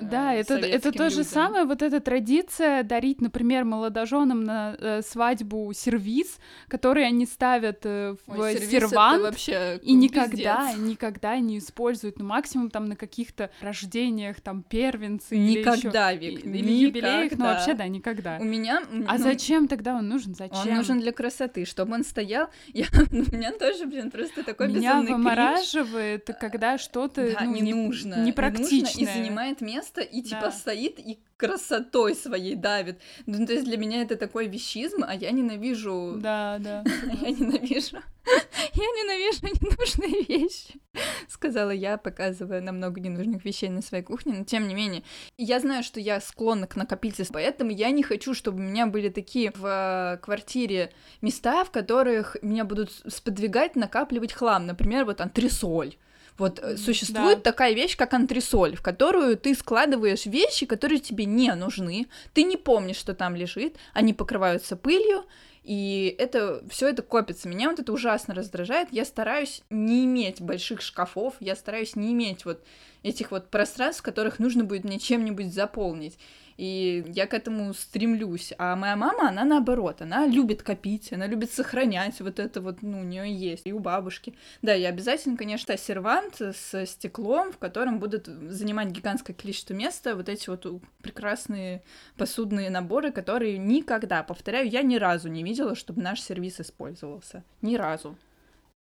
да, это, это то же самое, вот эта традиция дарить, например, молодоженам на э, свадьбу сервис, который они ставят э, в Ой, сервант вообще и никогда, никогда не используют, ну максимум там на каких-то рождениях, там первенцы никогда, или еще, Вик, или юбилеях, но вообще да, никогда. У меня, а ну, зачем тогда он нужен? Зачем? Он нужен для красоты, чтобы он стоял. Я, у меня тоже, блин, просто такой меня вымораживает, кринж. когда что-то да, ну, не, не нужно, непрактичное не нужно и занимает место место и типа да. стоит и красотой своей давит. Ну, то есть для меня это такой вещизм, а я ненавижу... Да, да. Я ненавижу... Я ненавижу ненужные вещи, сказала я, показывая на много ненужных вещей на своей кухне, но тем не менее, я знаю, что я склонна к накопительству, поэтому я не хочу, чтобы у меня были такие в квартире места, в которых меня будут сподвигать накапливать хлам, например, вот антресоль. Вот э, существует да. такая вещь, как антресоль, в которую ты складываешь вещи, которые тебе не нужны, ты не помнишь, что там лежит, они покрываются пылью, и это все это копится. Меня вот это ужасно раздражает. Я стараюсь не иметь больших шкафов, я стараюсь не иметь вот этих вот пространств, которых нужно будет мне чем-нибудь заполнить. И я к этому стремлюсь. А моя мама, она наоборот, она любит копить, она любит сохранять вот это вот, ну, у нее есть, и у бабушки. Да, я обязательно, конечно, сервант с стеклом, в котором будут занимать гигантское количество места вот эти вот прекрасные посудные наборы, которые никогда, повторяю, я ни разу не видела, чтобы наш сервис использовался. Ни разу.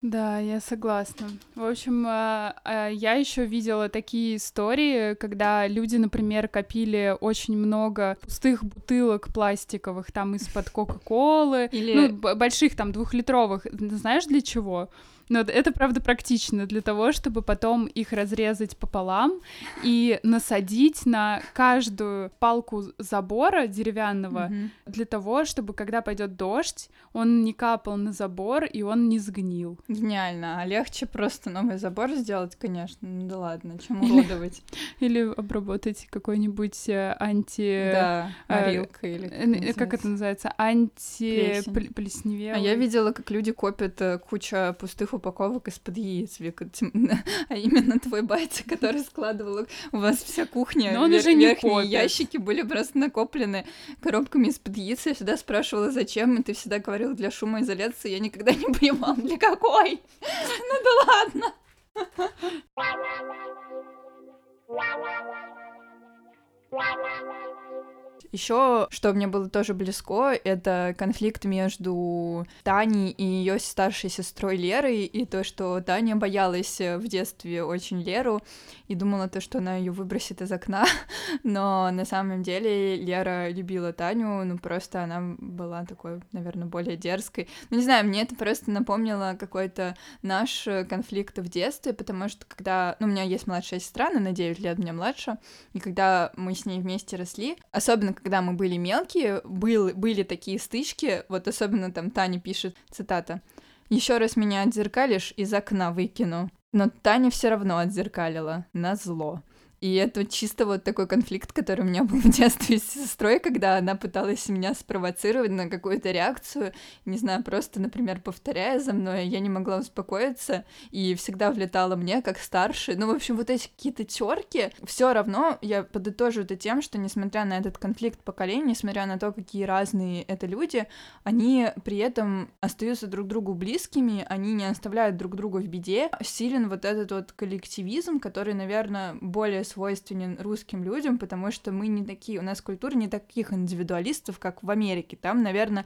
Да, я согласна. В общем, а, а, я еще видела такие истории, когда люди, например, копили очень много пустых бутылок пластиковых там из-под Кока-Колы, Или... ну, больших там двухлитровых. Знаешь для чего? Но это, правда, практично для того, чтобы потом их разрезать пополам и насадить на каждую палку забора деревянного mm-hmm. для того, чтобы, когда пойдет дождь, он не капал на забор и он не сгнил. Гениально. А легче просто новый забор сделать, конечно. Ну да ладно, чем уродовать. Или обработать какой-нибудь э, анти... Да, э, или... Как это называется? Анти-плесневелый. А я видела, как люди копят э, куча пустых упаковок из-под яиц, Вика, а именно твой батя, который складывал у вас вся кухня, Но он вер- уже не верхние копит. ящики были просто накоплены коробками из-под яиц. Я всегда спрашивала, зачем, и ты всегда говорил для шумоизоляции. Я никогда не понимала, для какой. Ну да ладно. Еще, что мне было тоже близко, это конфликт между Таней и ее старшей сестрой Лерой, и то, что Таня боялась в детстве очень Леру и думала то, что она ее выбросит из окна, но на самом деле Лера любила Таню, ну просто она была такой, наверное, более дерзкой. Ну не знаю, мне это просто напомнило какой-то наш конфликт в детстве, потому что когда, ну у меня есть младшая сестра, она на 9 лет меня младше, и когда мы с ней вместе росли, особенно когда мы были мелкие, был, были такие стычки, вот особенно там Таня пишет, цитата, «Еще раз меня отзеркалишь, из окна выкину». Но Таня все равно отзеркалила, на зло. И это чисто вот такой конфликт, который у меня был в детстве с сестрой, когда она пыталась меня спровоцировать на какую-то реакцию, не знаю, просто, например, повторяя за мной, я не могла успокоиться и всегда влетала мне как старший. Ну, в общем, вот эти какие-то терки, все равно я подытожу это тем, что несмотря на этот конфликт поколений, несмотря на то, какие разные это люди, они при этом остаются друг другу близкими, они не оставляют друг друга в беде. Силен вот этот вот коллективизм, который, наверное, более свойственен русским людям, потому что мы не такие, у нас культура не таких индивидуалистов, как в Америке. Там, наверное,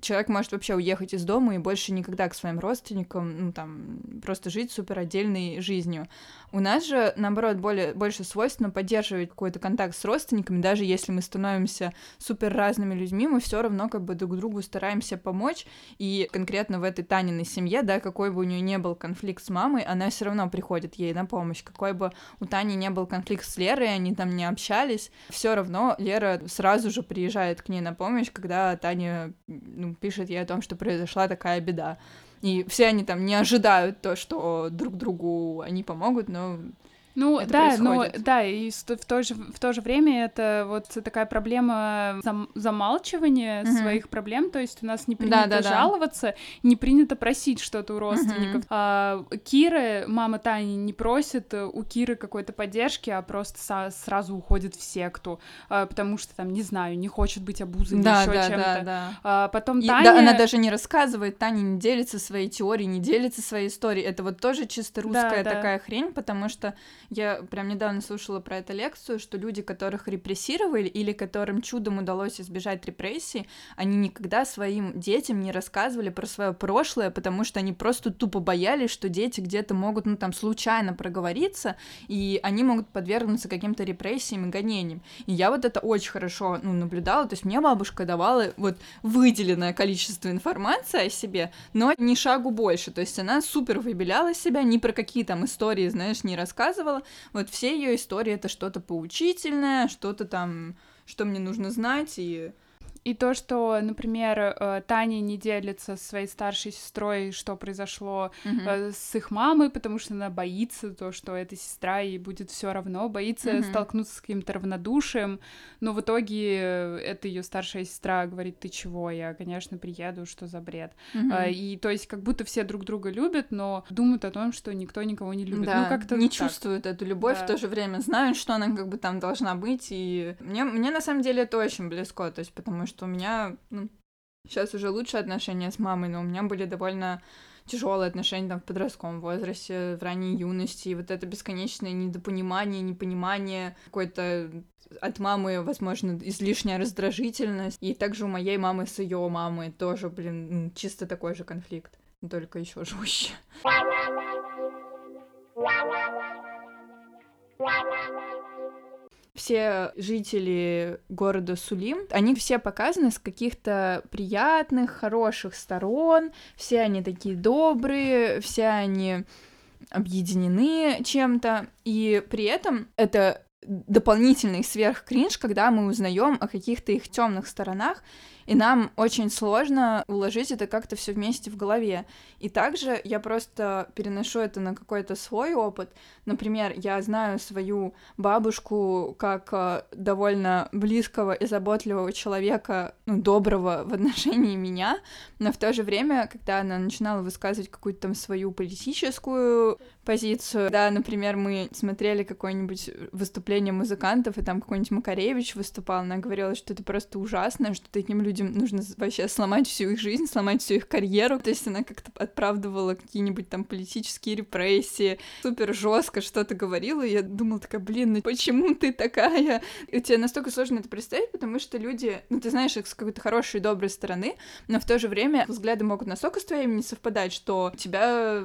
человек может вообще уехать из дома и больше никогда к своим родственникам, ну, там, просто жить супер отдельной жизнью. У нас же, наоборот, более, больше свойственно поддерживать какой-то контакт с родственниками, даже если мы становимся супер разными людьми, мы все равно как бы друг другу стараемся помочь, и конкретно в этой Таниной семье, да, какой бы у нее не был конфликт с мамой, она все равно приходит ей на помощь, какой бы у Тани не был конфликт с Лерой, они там не общались, все равно Лера сразу же приезжает к ней на помощь, когда Таня ну, пишет ей о том, что произошла такая беда. И все они там не ожидают то, что друг другу они помогут, но ну это да, но да, и в то, же, в то же время это вот такая проблема зам, замалчивания mm-hmm. своих проблем, то есть у нас не принято да, да, жаловаться, да. не принято просить что-то у родственников. Mm-hmm. А, Кира, мама Тани, не просит у Киры какой-то поддержки, а просто со, сразу уходит в секту, а, потому что там, не знаю, не хочет быть обузой да, еще да, чем-то. Да, да. А, потом и, Таня... Да, она даже не рассказывает, Таня не делится своей теорией, не делится своей историей. Это вот тоже чисто русская да, да. такая хрень, потому что я прям недавно слушала про эту лекцию, что люди, которых репрессировали или которым чудом удалось избежать репрессий, они никогда своим детям не рассказывали про свое прошлое, потому что они просто тупо боялись, что дети где-то могут, ну там, случайно проговориться, и они могут подвергнуться каким-то репрессиям и гонениям. И я вот это очень хорошо, ну, наблюдала, то есть мне бабушка давала вот выделенное количество информации о себе, но ни шагу больше, то есть она супер выбеляла себя, ни про какие там истории, знаешь, не рассказывала, вот все ее истории это что-то поучительное, что-то там, что мне нужно знать, и И то, что, например, э, Таня не делится со своей старшей сестрой, что произошло mm-hmm. с их мамой, потому что она боится то, что эта сестра ей будет все равно, боится mm-hmm. столкнуться с каким-то равнодушием, но в итоге эта ее старшая сестра говорит, ты чего, я, конечно, приеду, что за бред. Mm-hmm. И то есть как будто все друг друга любят, но думают о том, что никто никого не любит. Да, ну, как-то не так. чувствуют эту любовь, да. в то же время знают, что она как бы там должна быть, и мне, мне на самом деле это очень близко, то есть потому что у меня ну, сейчас уже лучше отношения с мамой, но у меня были довольно тяжелые отношения там в подростковом возрасте, в ранней юности, и вот это бесконечное недопонимание, непонимание, какой-то от мамы, возможно, излишняя раздражительность, и также у моей мамы с ее мамой тоже, блин, чисто такой же конфликт, только еще жестче все жители города Сулим, они все показаны с каких-то приятных, хороших сторон, все они такие добрые, все они объединены чем-то, и при этом это дополнительный сверхкринж, когда мы узнаем о каких-то их темных сторонах, и нам очень сложно уложить это как-то все вместе в голове. И также я просто переношу это на какой-то свой опыт. Например, я знаю свою бабушку как э, довольно близкого и заботливого человека, ну, доброго в отношении меня, но в то же время, когда она начинала высказывать какую-то там свою политическую позицию, да, например, мы смотрели какое-нибудь выступление музыкантов, и там какой-нибудь Макаревич выступал, она говорила, что это просто ужасно, что таким людям нужно вообще сломать всю их жизнь, сломать всю их карьеру. То есть она как-то оправдывала какие-нибудь там политические репрессии, супер жестко что-то говорила, и я думала такая, блин, ну почему ты такая? И тебе настолько сложно это представить, потому что люди, ну ты знаешь их с какой-то хорошей, доброй стороны, но в то же время взгляды могут настолько с твоими не совпадать, что тебя,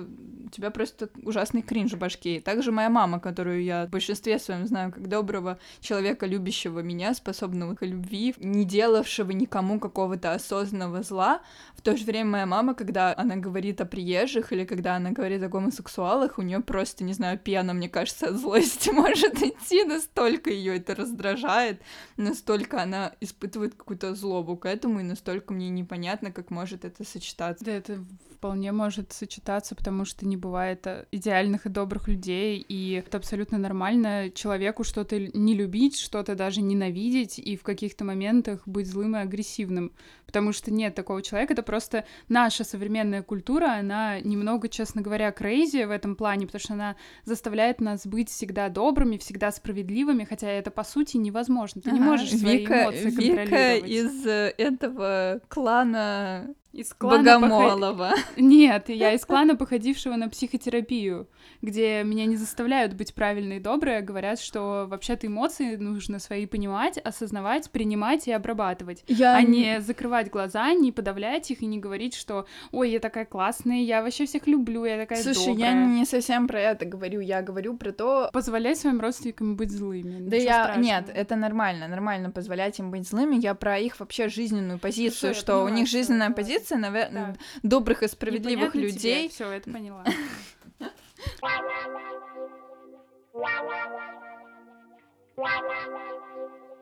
тебя просто ужасный кринж в башке. И также моя мама, которую я в большинстве своем знаю как доброго человека, любящего меня, способного к любви, не делавшего никому какого-то осознанного зла. В то же время моя мама, когда она говорит о приезжих или когда она говорит о гомосексуалах, у нее просто, не знаю, пена, мне кажется, от злости может идти, настолько ее это раздражает, настолько она испытывает какую-то злобу к этому, и настолько мне непонятно, как может это сочетаться. Да, это вполне может сочетаться, потому что не бывает э, идеальных и добрых людей, и это абсолютно нормально. Человеку что-то не любить, что-то даже ненавидеть, и в каких-то моментах быть злым и агрессивным. Потому что нет такого человека, это просто наша современная культура, она немного, честно говоря, крейзи в этом плане, потому что она заставляет нас быть всегда добрыми, всегда справедливыми, хотя это по сути невозможно. Ты ага, не можешь свои Вика, эмоции Вика контролировать. из э, этого клана из клана Богомолова. Поход... Нет, я из клана, походившего на психотерапию, где меня не заставляют быть правильной и доброй, а говорят, что вообще-то эмоции нужно свои понимать, осознавать, принимать и обрабатывать, я... а не закрывать глаза, не подавлять их и не говорить, что «Ой, я такая классная, я вообще всех люблю, я такая Слушай, добрая». я не совсем про это говорю, я говорю про то... Позволять своим родственникам быть злыми. Да я... Страшного. Нет, это нормально, нормально позволять им быть злыми, я про их вообще жизненную позицию, Слушай, что у них жизненная позиция позиция, наверное, да. добрых и справедливых людей. Все, это поняла.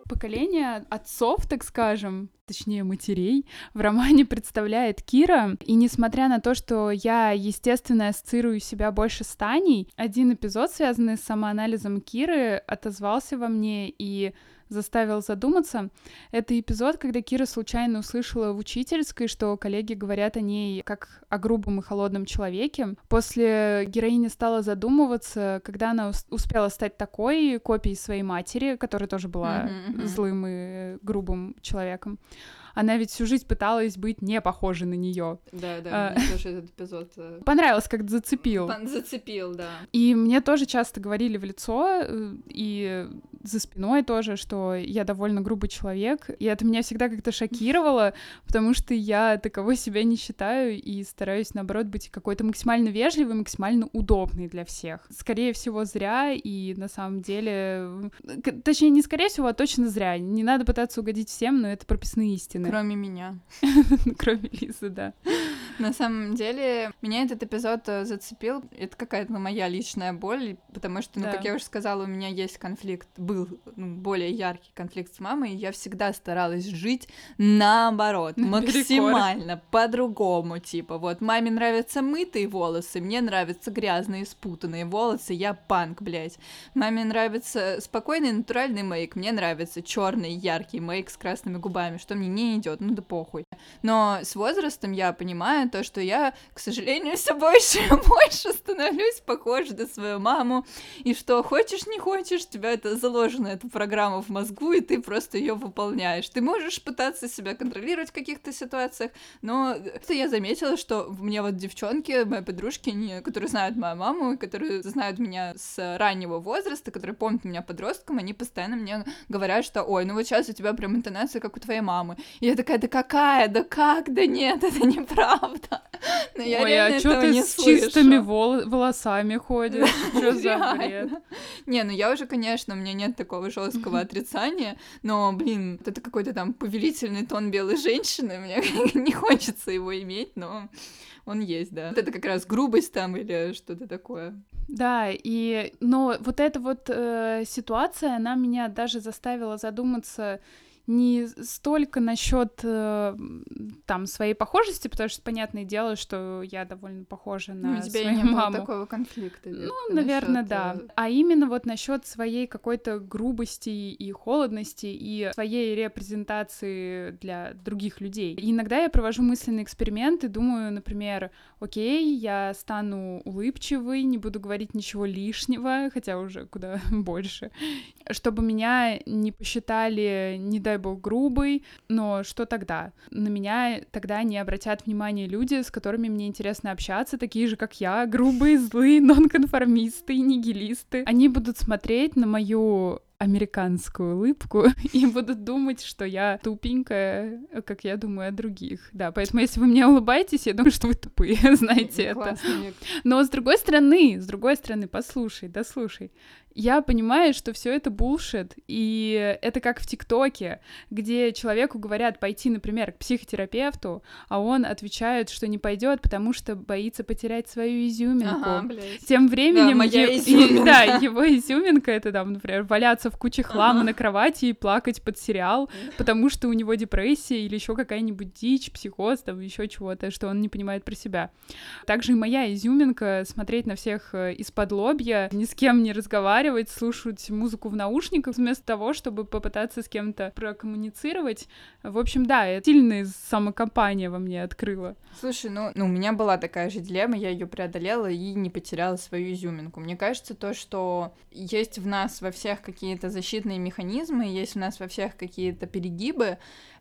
Поколение отцов, так скажем, точнее матерей, в романе представляет Кира. И несмотря на то, что я, естественно, ассоциирую себя больше с Таней, один эпизод, связанный с самоанализом Киры, отозвался во мне и заставил задуматься. Это эпизод, когда Кира случайно услышала в учительской, что коллеги говорят о ней как о грубом и холодном человеке. После героиня стала задумываться, когда она успела стать такой копией своей матери, которая тоже была mm-hmm, mm-hmm. злым и грубым человеком она ведь всю жизнь пыталась быть не похожей на нее. Да, да, а, тоже этот эпизод. Э, понравилось, как зацепил. Зацепил, да. И мне тоже часто говорили в лицо, э, и за спиной тоже, что я довольно грубый человек, и это меня всегда как-то шокировало, потому что я таковой себя не считаю и стараюсь, наоборот, быть какой-то максимально вежливой, максимально удобной для всех. Скорее всего, зря, и на самом деле... Точнее, не скорее всего, а точно зря. Не надо пытаться угодить всем, но это прописные истины. Кроме меня. Кроме Лизы, да. На самом деле, меня этот эпизод э, зацепил. Это какая-то моя личная боль, потому что, ну, да. как я уже сказала, у меня есть конфликт, был ну, более яркий конфликт с мамой, и я всегда старалась жить наоборот, максимально по-другому, типа, вот, маме нравятся мытые волосы, мне нравятся грязные, спутанные волосы, я панк, блядь. Маме нравится спокойный натуральный мейк, мне нравится черный яркий мейк с красными губами, что мне не идет, ну да похуй. Но с возрастом я понимаю то, что я, к сожалению, все больше и больше становлюсь похожа на свою маму, и что хочешь, не хочешь, тебя это заложено, эта программа в мозгу, и ты просто ее выполняешь. Ты можешь пытаться себя контролировать в каких-то ситуациях, но это я заметила, что мне вот девчонки, мои подружки, которые знают мою маму, которые знают меня с раннего возраста, которые помнят меня подростком, они постоянно мне говорят, что, ой, ну вот сейчас у тебя прям интонация, как у твоей мамы. И я такая, да какая, да как, да нет, это неправда. Но я Ой, а что ты с слышу. чистыми вол- волосами ходишь? Что за бред? Не, ну я уже, конечно, у меня нет такого жесткого отрицания, но, блин, это какой-то там повелительный тон белой женщины, мне не хочется его иметь, но он есть, да. Это как раз грубость там или что-то такое. Да, и но вот эта вот э, ситуация, она меня даже заставила задуматься не столько насчет э, там своей похожести, потому что понятное дело, что я довольно похожа на ну, у тебя свою не маму. Было такого конфликта. Ну, наверное, насчёт... да. Э, а именно вот насчет своей какой-то грубости и холодности и своей репрезентации для других людей. И иногда я провожу мысленный эксперимент и думаю, например, окей, я стану улыбчивой, не буду говорить ничего лишнего, хотя уже куда больше, чтобы меня не посчитали недостаточно дай бог, грубый, но что тогда? На меня тогда не обратят внимание люди, с которыми мне интересно общаться, такие же, как я, грубые, злые, нонконформисты, нигилисты. Они будут смотреть на мою американскую улыбку и будут думать, что я тупенькая, как я думаю о других. Да, поэтому если вы мне улыбаетесь, я думаю, что вы тупые, знаете это. Но с другой стороны, с другой стороны, послушай, да слушай, я понимаю, что все это булшит, и это как в ТикТоке, где человеку говорят пойти, например, к психотерапевту, а он отвечает, что не пойдет, потому что боится потерять свою изюминку. Ага, Тем временем да, моя е- изюминка. да, его изюминка это там, например, валяться в куче хлама ага. на кровати и плакать под сериал, потому что у него депрессия или еще какая-нибудь дичь, психоз, там еще чего-то, что он не понимает про себя. Также и моя изюминка смотреть на всех э, из-под лобья, ни с кем не разговаривать разговаривать, слушать музыку в наушниках, вместо того, чтобы попытаться с кем-то прокоммуницировать. В общем, да, это сильная самокомпания во мне открыла. Слушай, ну, ну, у меня была такая же дилемма, я ее преодолела и не потеряла свою изюминку. Мне кажется, то, что есть в нас во всех какие-то защитные механизмы, есть в нас во всех какие-то перегибы,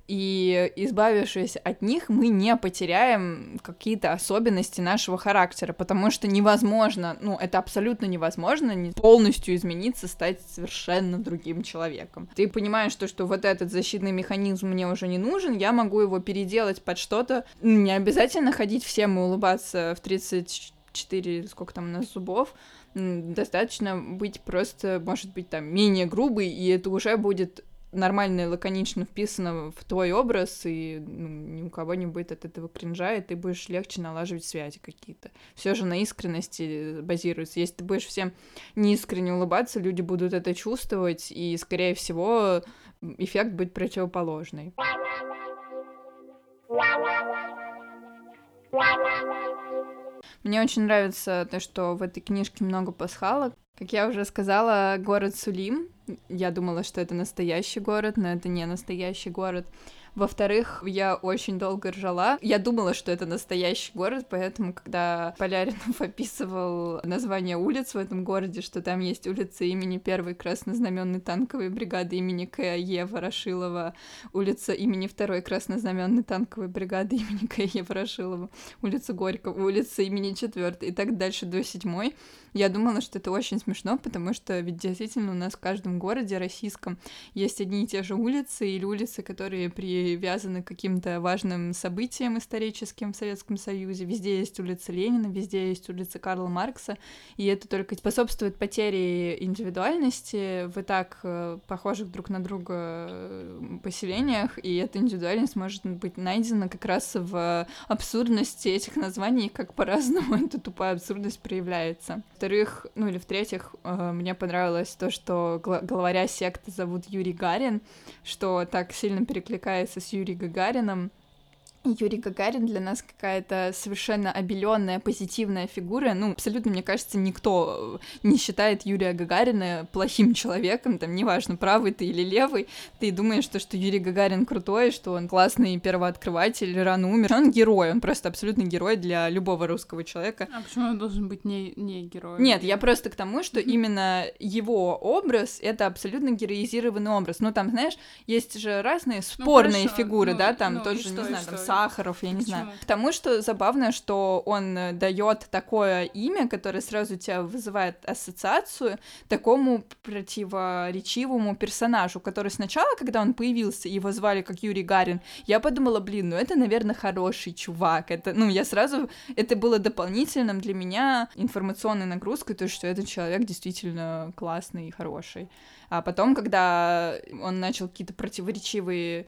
и избавившись от них, мы не потеряем какие-то особенности нашего характера, потому что невозможно, ну, это абсолютно невозможно полностью измениться, стать совершенно другим человеком. Ты понимаешь, что, что вот этот защитный механизм мне уже не нужен, я могу его переделать под что-то. Не обязательно ходить всем и улыбаться в 34, сколько там у нас зубов, достаточно быть просто, может быть, там, менее грубый, и это уже будет нормально и лаконично вписано в твой образ, и ну, ни у кого не будет от этого кринжа, и ты будешь легче налаживать связи какие-то. Все же на искренности базируется. Если ты будешь всем неискренне улыбаться, люди будут это чувствовать, и, скорее всего, эффект будет противоположный. Мне очень нравится то, что в этой книжке много пасхалок. Как я уже сказала, город Сулим. Я думала, что это настоящий город, но это не настоящий город. Во-вторых, я очень долго ржала. Я думала, что это настоящий город, поэтому, когда Поляринов описывал название улиц в этом городе, что там есть улица имени первой краснознаменной танковой бригады имени К.Е. Ворошилова, улица имени второй краснознаменной танковой бригады имени К.Е. Ворошилова, улица Горького, улица имени четвертой и так дальше до седьмой. Я думала, что это очень смешно, потому что ведь действительно у нас в каждом городе российском есть одни и те же улицы или улицы, которые при привязаны к каким-то важным событиям историческим в Советском Союзе. Везде есть улица Ленина, везде есть улица Карла Маркса, и это только способствует потере индивидуальности в и так э, похожих друг на друга э, поселениях, и эта индивидуальность может быть найдена как раз в абсурдности этих названий, как по-разному эта тупая абсурдность проявляется. Во-вторых, ну или в-третьих, э, мне понравилось то, что главаря секты зовут Юрий Гарин, что так сильно перекликается с Юрием Гагарином. Юрий Гагарин для нас какая-то совершенно обеленная, позитивная фигура. Ну, абсолютно, мне кажется, никто не считает Юрия Гагарина плохим человеком, там, неважно, правый ты или левый, ты думаешь, что, что Юрий Гагарин крутой, что он классный первооткрыватель, рано умер. Он герой, он просто абсолютно герой для любого русского человека. А почему он должен быть не, не героем? Нет, я просто к тому, что именно его образ — это абсолютно героизированный образ. Ну, там, знаешь, есть же разные ну, спорные ну, фигуры, ну, да, там ну, тоже, не знаю, там, Сахаров, я не Почему? знаю. Потому что забавно, что он э, дает такое имя, которое сразу тебя вызывает ассоциацию такому противоречивому персонажу, который сначала, когда он появился, его звали как Юрий Гарин, я подумала, блин, ну это, наверное, хороший чувак. Это, ну, я сразу, это было дополнительным для меня информационной нагрузкой, то, что этот человек действительно классный и хороший. А потом, когда он начал какие-то противоречивые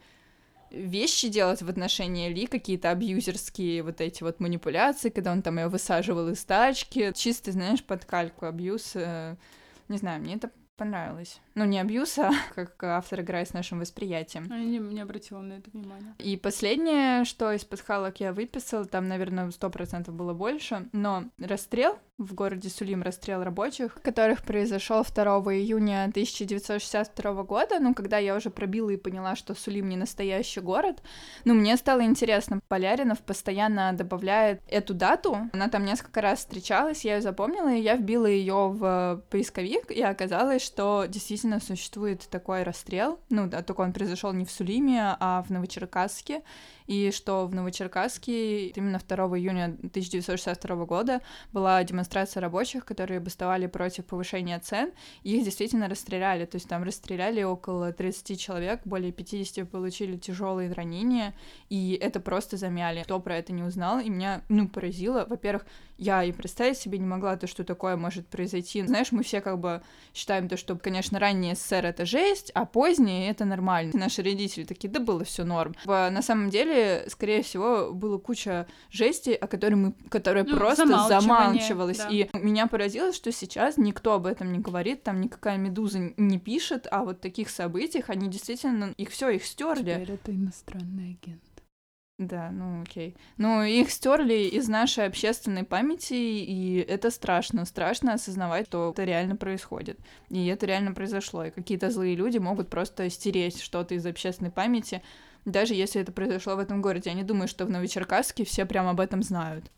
вещи делать в отношении Ли, какие-то абьюзерские вот эти вот манипуляции, когда он там ее высаживал из тачки. Чисто, знаешь, под кальку абьюз. Э, не знаю, мне это понравилось. Ну, не абьюз, а как автор играет с нашим восприятием. Я не, не обратила на это внимание. И последнее, что из пасхалок я выписала, там, наверное, сто процентов было больше, но расстрел в городе Сулим расстрел рабочих, которых произошел 2 июня 1962 года. Ну, когда я уже пробила и поняла, что Сулим не настоящий город, ну, мне стало интересно. Поляринов постоянно добавляет эту дату. Она там несколько раз встречалась, я ее запомнила, и я вбила ее в поисковик, и оказалось, что действительно существует такой расстрел. Ну, да, только он произошел не в Сулиме, а в Новочеркасске и что в Новочеркасске именно 2 июня 1962 года была демонстрация рабочих, которые бастовали против повышения цен, и их действительно расстреляли, то есть там расстреляли около 30 человек, более 50 получили тяжелые ранения, и это просто замяли. Кто про это не узнал, и меня, ну, поразило. Во-первых, я и представить себе не могла то, что такое может произойти. Знаешь, мы все как бы считаем то, что, конечно, ранний СССР это жесть, а позднее это нормально. Наши родители такие, да было все норм. На самом деле, скорее всего, было куча жести, о которой мы, которая ну, просто замалчивалась. Да. И меня поразило, что сейчас никто об этом не говорит, там никакая медуза не пишет, а вот таких событиях они действительно их все их стерли. Теперь это иностранный агент. Да, ну окей. Ну, их стерли из нашей общественной памяти, и это страшно. Страшно осознавать, что это реально происходит. И это реально произошло. И какие-то злые люди могут просто стереть что-то из общественной памяти, даже если это произошло в этом городе. Я не думаю, что в Новочеркасске все прям об этом знают.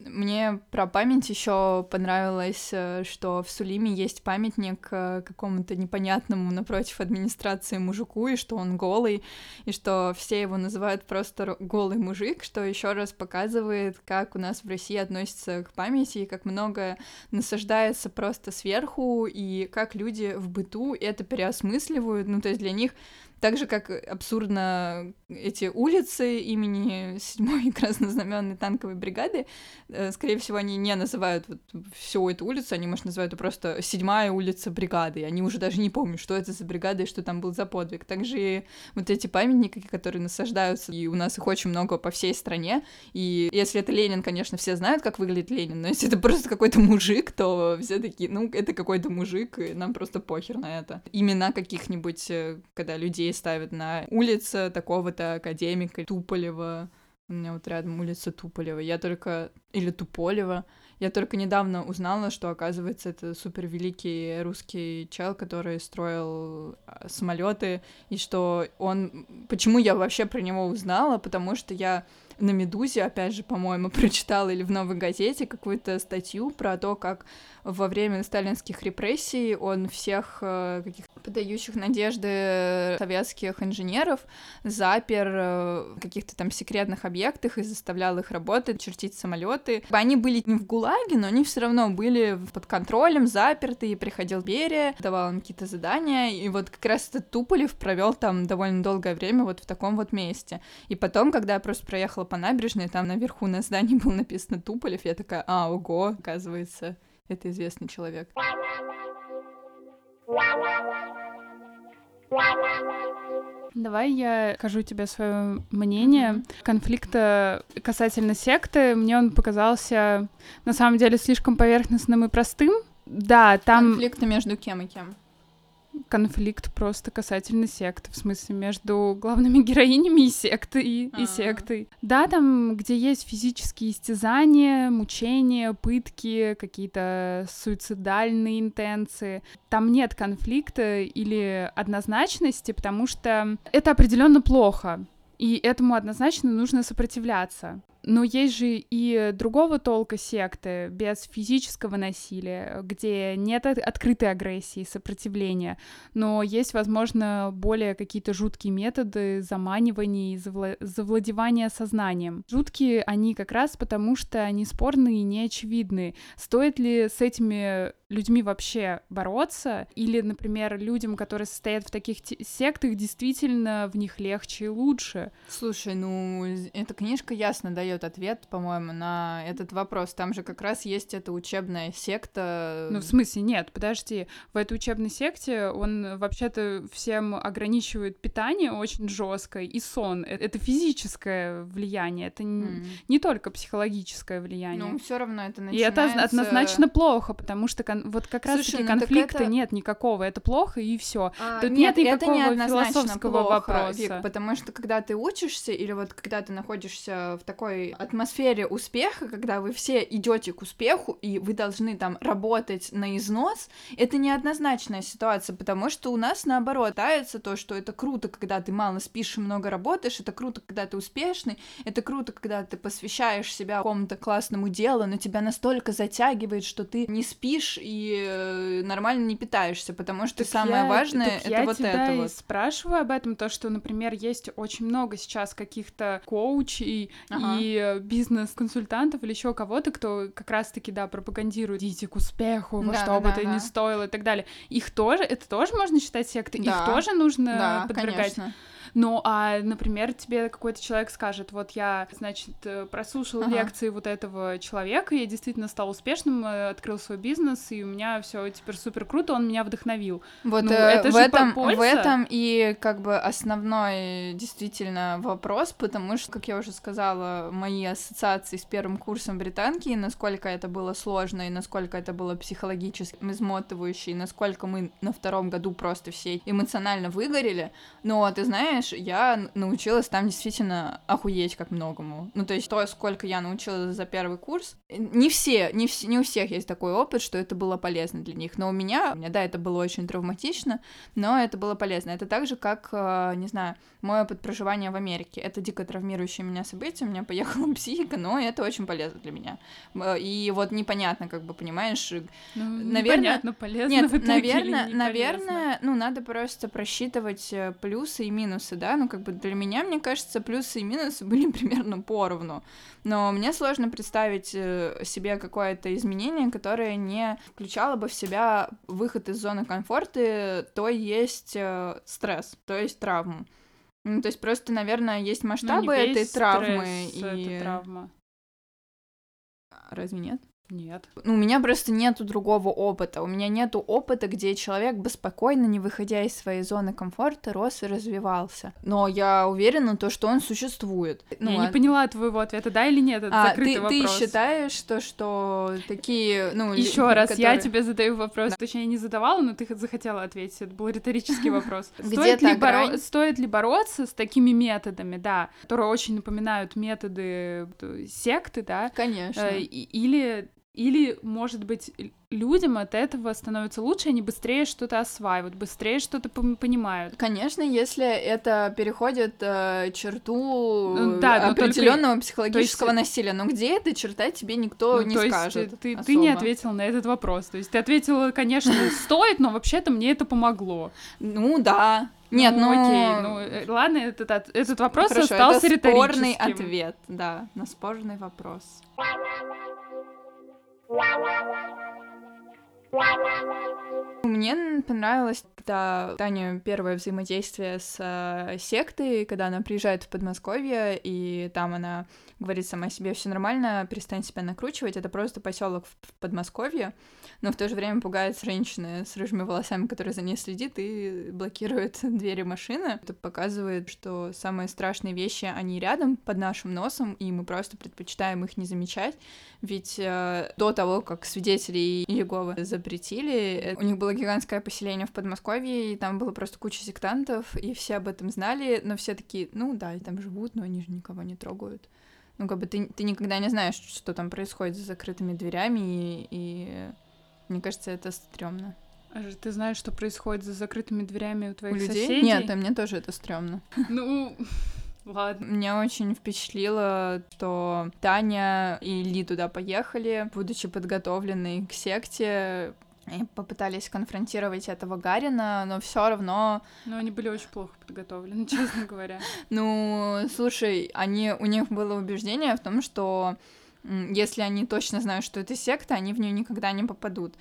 Мне про память еще понравилось, э, что в Сулиме есть памятник э, какому-то непонятному напротив администрации мужику, и что он голый, и что все его называют просто голый мужик, что еще раз показывает, как у нас в России относятся к памяти, и как много насаждается просто сверху, и как люди в быту это переосмысливают. Ну, то есть для них так же, как абсурдно эти улицы имени 7-й краснознаменной танковой бригады, э, скорее всего, они не называют вот всю эту улицу, они, может, называют ее просто седьмая улица бригады, они уже даже не помнят, что это за бригада и что там был за подвиг. Также и вот эти памятники, которые насаждаются, и у нас их очень много по всей стране, и если это Ленин, конечно, все знают, как выглядит Ленин, но если это просто какой-то мужик, то все такие, ну, это какой-то мужик, и нам просто похер на это. Имена каких-нибудь, э, когда людей ставят на улице такого-то академика Туполева. У меня вот рядом улица Туполева. Я только... Или Туполева. Я только недавно узнала, что, оказывается, это супер великий русский чел, который строил а, самолеты, и что он... Почему я вообще про него узнала? Потому что я на «Медузе», опять же, по-моему, прочитала или в «Новой газете» какую-то статью про то, как во время сталинских репрессий он всех э, каких подающих надежды советских инженеров запер в каких-то там секретных объектах и заставлял их работать, чертить самолеты. Они были не в ГУЛАГе, но они все равно были под контролем, заперты, и приходил Берия, давал им какие-то задания, и вот как раз этот Туполев провел там довольно долгое время вот в таком вот месте. И потом, когда я просто проехала по набережной, там наверху на здании было написано Туполев, я такая, а, ого, оказывается, это известный человек. Давай я скажу тебе свое мнение. Конфликта касательно секты, мне он показался на самом деле слишком поверхностным и простым. Да, там... Конфликты между кем и кем? Конфликт просто касательно секты, в смысле между главными героинями и секты и, и сектой. Да, там, где есть физические истязания, мучения, пытки, какие-то суицидальные интенции, там нет конфликта или однозначности, потому что это определенно плохо. И этому однозначно нужно сопротивляться. Но есть же и другого толка секты, без физического насилия, где нет открытой агрессии, сопротивления, но есть, возможно, более какие-то жуткие методы заманивания и завла- завладевания сознанием. Жуткие они как раз потому, что они спорные и неочевидные. Стоит ли с этими людьми вообще бороться? Или, например, людям, которые состоят в таких сектах, действительно в них легче и лучше? Слушай, ну, эта книжка ясно дает дает ответ, по-моему, на этот вопрос. Там же как раз есть эта учебная секта. Ну, в смысле, нет, подожди. В этой учебной секте он вообще-то всем ограничивает питание очень жестко и сон. Это физическое влияние, это mm. не только психологическое влияние. Ну, все равно это начинается... И это однозначно плохо, потому что кон... вот как раз-таки ну, конфликта это... нет никакого, это плохо и все. А, Тут нет, нет никакого это не философского плохо, вопроса. Вик, потому что когда ты учишься или вот когда ты находишься в такой атмосфере успеха, когда вы все идете к успеху, и вы должны там работать на износ, это неоднозначная ситуация, потому что у нас наоборот пытается то, что это круто, когда ты мало спишь и много работаешь, это круто, когда ты успешный, это круто, когда ты посвящаешь себя какому-то классному делу, но тебя настолько затягивает, что ты не спишь и э, нормально не питаешься, потому что так самое я, важное это я вот тебя это вот. спрашиваю об этом, то, что, например, есть очень много сейчас каких-то коучей ага. и бизнес-консультантов или еще кого-то, кто как раз-таки, да, пропагандирует идите к успеху, во да, что да, бы да, это да. ни стоило и так далее. Их тоже, это тоже можно считать сектой? Да. Их тоже нужно да, подвергать? Конечно. Ну, а, например, тебе какой-то человек скажет, вот я, значит, э, прослушал ага. лекции вот этого человека, я действительно стал успешным, э, открыл свой бизнес, и у меня все теперь супер круто, он меня вдохновил. Вот ну, э, это в, этом, в этом и как бы основной действительно вопрос, потому что, как я уже сказала, мои ассоциации с первым курсом британки, насколько это было сложно, и насколько это было психологически измотывающе, и насколько мы на втором году просто все эмоционально выгорели. Но ты знаешь, я научилась там действительно охуеть как многому. Ну, то есть то, сколько я научилась за первый курс, не все, не, все, не у всех есть такой опыт, что это было полезно для них, но у меня, у меня, да, это было очень травматично, но это было полезно. Это так же, как, э, не знаю, мой опыт проживания в Америке. Это дико травмирующее меня событие, у меня поехала психика, но это очень полезно для меня. И вот непонятно, как бы, понимаешь, ну, наверное... Непонятно, полезно Нет, наверное, наверное, ну, надо просто просчитывать э, плюсы и минусы да, ну как бы для меня, мне кажется, плюсы и минусы были примерно поровну, но мне сложно представить э, себе какое-то изменение, которое не включало бы в себя выход из зоны комфорта, то есть э, стресс, то есть травму. Ну, то есть просто, наверное, есть ну, масштабы ну, этой травмы и это травма. Разве нет? Нет. Ну, у меня просто нету другого опыта. У меня нету опыта, где человек бы спокойно, не выходя из своей зоны комфорта, рос и развивался. Но я уверена, то, что он существует. Ну, я а... не поняла твоего ответа, да или нет? Это а, закрытый ты, вопрос. Ты считаешь, то, что такие, ну... Еще раз, которые... я тебе задаю вопрос. Да. Точнее, не задавала, но ты захотела ответить. Это был риторический вопрос. Стоит ли, боро... Стоит ли бороться с такими методами, да, которые очень напоминают методы э, секты, да? Конечно. Или Или, может быть, людям от этого становится лучше, они быстрее что-то осваивают, быстрее что-то понимают. Конечно, если это переходит э, черту ну, да, определенного только... психологического есть... насилия, но где эта черта тебе никто ну, не то скажет. Есть ты, ты не ответил на этот вопрос. То есть ты ответила, конечно, стоит, но вообще-то мне это помогло. Ну да. Нет, ну, ну окей, ну э, ладно, этот, этот вопрос Хорошо, остался это спорный ответ, да, на спорный вопрос. Wow, wow, wow. Мне понравилось, когда Таня первое взаимодействие с э, сектой, когда она приезжает в Подмосковье, и там она говорит сама себе, все нормально, перестань себя накручивать, это просто поселок в Подмосковье, но в то же время пугает женщины с рыжими волосами, которая за ней следит и блокирует двери машины. Это показывает, что самые страшные вещи, они рядом, под нашим носом, и мы просто предпочитаем их не замечать, ведь э, до того, как свидетелей Иеговы запретили, у них было гигантское поселение в Подмосковье, и там было просто куча сектантов, и все об этом знали, но все такие, ну да, и там живут, но они же никого не трогают. Ну, как бы ты, ты никогда не знаешь, что там происходит за закрытыми дверями, и, и мне кажется, это стрёмно. А же ты знаешь, что происходит за закрытыми дверями у твоих у людей? соседей? Нет, а мне тоже это стрёмно. Ну, ладно. Меня очень впечатлило, что Таня и Ли туда поехали, будучи подготовленной к секте, и попытались конфронтировать этого Гарина, но все равно... Но они были очень плохо подготовлены, честно говоря. Ну, слушай, они, у них было убеждение в том, что если они точно знают, что это секта, они в нее никогда не попадут.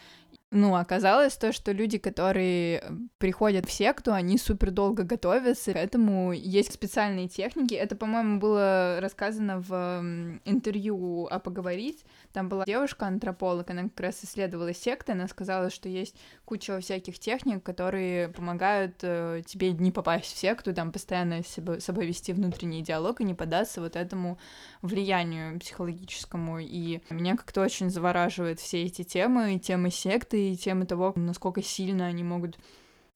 Ну, оказалось то, что люди, которые приходят в секту, они супер долго готовятся, поэтому есть специальные техники. Это, по-моему, было рассказано в интервью «А поговорить». Там была девушка-антрополог, она как раз исследовала секты, она сказала, что есть куча всяких техник, которые помогают э, тебе не попасть в секту, там постоянно с собой, вести внутренний диалог и не поддаться вот этому влиянию психологическому. И меня как-то очень завораживают все эти темы, темы секты, и темы того, насколько сильно они могут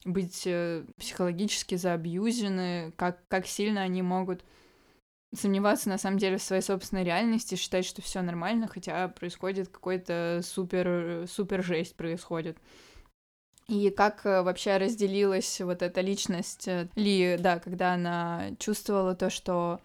быть э, психологически заабьюзены, как, как сильно они могут сомневаться на самом деле в своей собственной реальности, считать, что все нормально, хотя происходит какой-то супер, супер жесть происходит. И как э, вообще разделилась вот эта личность э, Ли, да, когда она чувствовала то, что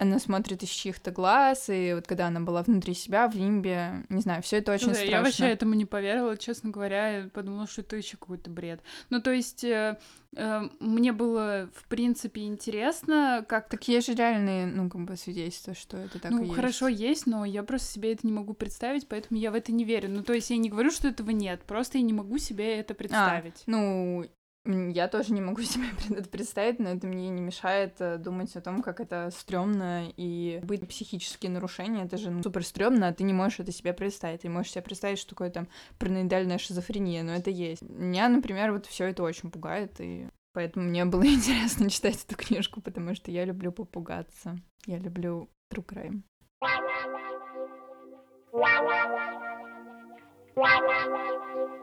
она смотрит из чьих-то глаз, и вот когда она была внутри себя, в лимбе, не знаю, все это очень да, страшно. Я вообще этому не поверила, честно говоря, я подумала, что это еще какой-то бред. Ну, то есть, э, э, мне было, в принципе, интересно, как... Так есть же реальные, ну, как бы, свидетельства, что это так ну, и есть. хорошо, есть, но я просто себе это не могу представить, поэтому я в это не верю. Ну, то есть, я не говорю, что этого нет, просто я не могу себе это а, представить. А, ну, я тоже не могу себе это представить, но это мне не мешает э, думать о том, как это стрёмно и быть психические нарушения, это же ну, супер стрёмно, а ты не можешь это себе представить. Ты можешь себе представить, что такое там параноидальная шизофрения, но это есть. Меня, например, вот все это очень пугает, и поэтому мне было интересно читать эту книжку, потому что я люблю попугаться. Я люблю true crime.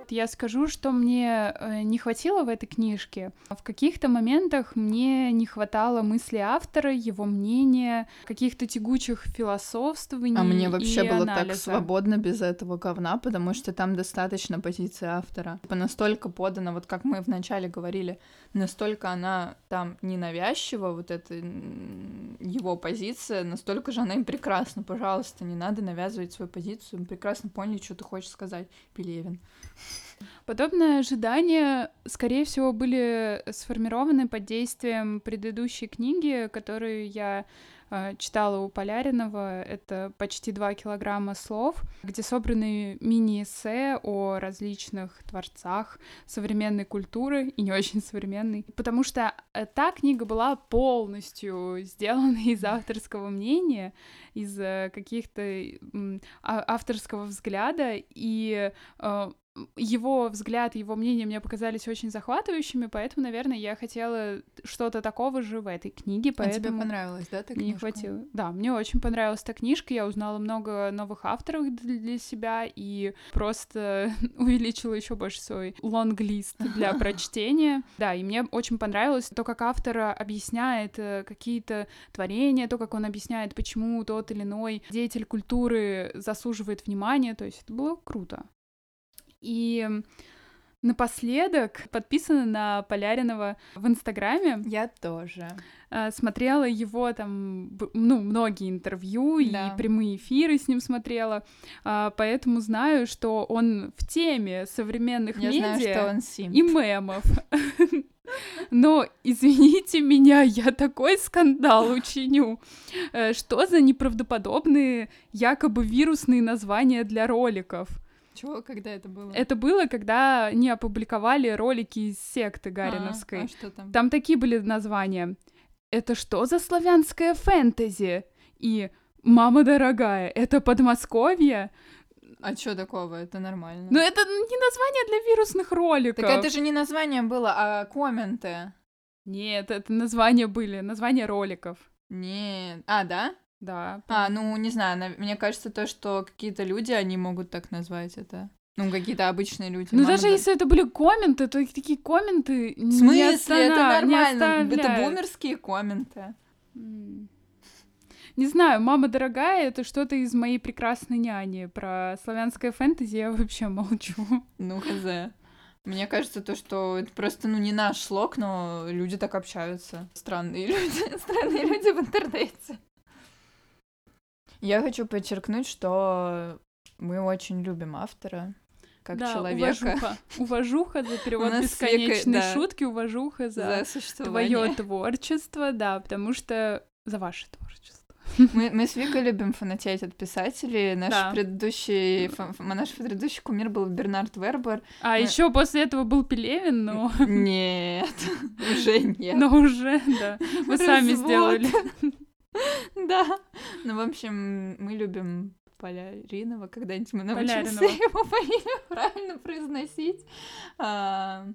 Я скажу, что мне э, не хватило в этой книжке. В каких-то моментах мне не хватало мысли автора, его мнения, каких-то тягучих философствований. А мне вообще и было анализа. так свободно без этого говна, потому что там достаточно позиции автора. Типа настолько подано, вот как мы вначале говорили, настолько она там ненавязчива, вот эта его позиция, настолько же она им прекрасна. Пожалуйста, не надо навязывать свою позицию. Мы прекрасно поняли, что ты хочешь сказать, Пелевин. Подобные ожидания, скорее всего, были сформированы под действием предыдущей книги, которую я читала у Поляринова. Это почти два килограмма слов, где собраны мини-эссе о различных творцах современной культуры и не очень современной. Потому что э, та книга была полностью сделана из авторского мнения, из э, каких-то а, авторского взгляда, и его взгляд, его мнение мне показались очень захватывающими, поэтому, наверное, я хотела что-то такого же в этой книге, поэтому... А тебе понравилась, да, эта не хватило. Да, мне очень понравилась эта книжка, я узнала много новых авторов для себя и просто увеличила еще больше свой лонг-лист для прочтения. Да, и мне очень понравилось то, как автор объясняет э, какие-то творения, то, как он объясняет, почему тот или иной деятель культуры заслуживает внимания, то есть это было круто. И Напоследок подписана на Поляринова в Инстаграме. Я тоже. Э, смотрела его там, ну, многие интервью да. и прямые эфиры с ним смотрела, а, поэтому знаю, что он в теме современных Я медиа знаю, что он симп. и мемов. Но, извините меня, я такой скандал учиню. Э, что за неправдоподобные якобы вирусные названия для роликов? Чего? Когда это было? Это было, когда не опубликовали ролики из секты Гариновской. А, а что там? Там такие были названия. Это что за славянское фэнтези? И «Мама дорогая, это Подмосковье?» А что такого? Это нормально. Ну, это не название для вирусных роликов. Так это же не название было, а комменты. Нет, это названия были, названия роликов. Нет. А, да? Да. А, ну, не знаю, мне кажется, то, что какие-то люди, они могут так назвать это. Ну, какие-то обычные люди. Ну, даже если это были комменты, то такие комменты В смысле? Не остана... это нормально. Не это бумерские комменты. Не знаю, «Мама дорогая» — это что-то из моей прекрасной няни. Про славянское фэнтези я вообще молчу. Ну, хз. Мне кажется, то, что это просто, ну, не наш слог, но люди так общаются. Странные люди, странные люди в интернете. Я хочу подчеркнуть, что мы очень любим автора как да, человека. Уважуха. уважуха за перевод бесконечной да. шутки, уважуха за, за твое творчество, да, потому что за ваше творчество. Мы, мы с Викой любим фанатеть от писателей. Наш да. предыдущий наш предыдущий кумир был Бернард Вербер. А мы... еще после этого был Пелевин, но... Нет, уже нет. Но уже, да. Вы сами сделали. Да. Ну, в общем, мы любим Поляринова. Когда-нибудь мы научимся его фамилию правильно произносить. А,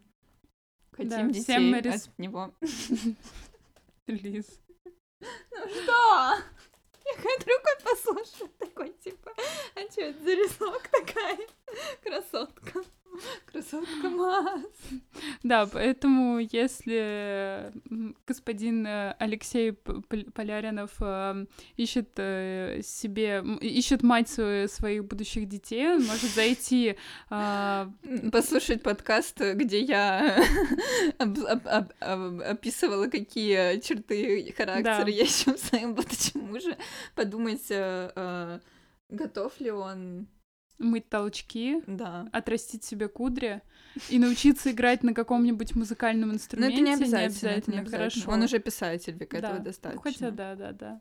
хотим детей от него. Лиз. Ну что? Я хоть послушаю, такой, типа, а что это за рисунок такая? Красотка. Красотка Мас. Да, поэтому если господин э, Алексей Поляринов э, ищет э, себе, ищет мать своих будущих детей, он может зайти... Послушать подкаст, где я описывала, какие черты характера я ищу в своем будущем муже, подумать, готов ли он мыть толчки, да. отрастить себе кудри и научиться играть на каком-нибудь музыкальном инструменте. Но это не обязательно, не обязательно, это не хорошо. Он уже писатель, Вика, да. этого достаточно. Хотя да, да, да.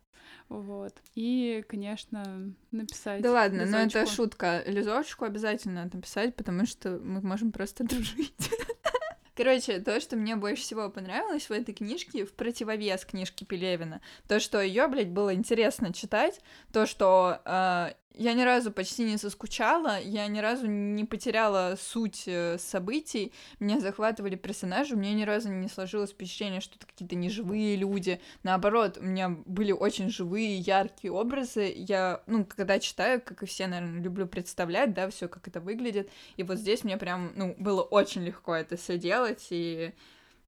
Вот. И, конечно, написать. Да ладно, лизочку. но это шутка. Лизочку обязательно написать, потому что мы можем просто дружить. Короче, то, что мне больше всего понравилось в этой книжке, в противовес книжке Пелевина, то, что ее, блядь, было интересно читать, то, что э, я ни разу почти не соскучала, я ни разу не потеряла суть э, событий, меня захватывали персонажи, у меня ни разу не сложилось впечатление, что это какие-то неживые люди. Наоборот, у меня были очень живые, яркие образы. Я, ну, когда читаю, как и все, наверное, люблю представлять, да, все, как это выглядит. И вот здесь мне прям, ну, было очень легко это все делать, и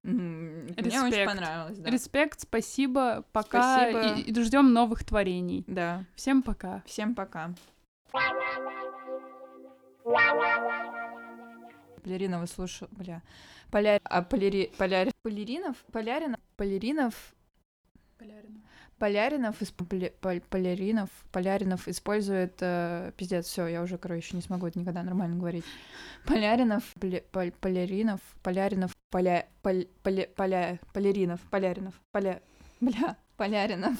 Респект. Мне очень понравилось, да. Респект, спасибо, пока. Спасибо. И, и ждем новых творений. Да. Всем пока. Всем пока. Поляринова слушал, бля. Поляр... А поляри... Поляр... Поляринов? Поляринов? Поляринов? Поляринов. Поляринов, из... Поляринов, Поляринов использует... Э, пиздец, все, я уже, короче, не смогу это никогда нормально говорить. Поляринов, Поля... Поляринов, Поляринов, Поля... Поля... Поля... Поля... Поляринов, Поляринов, Поля... Бля, Поляринов.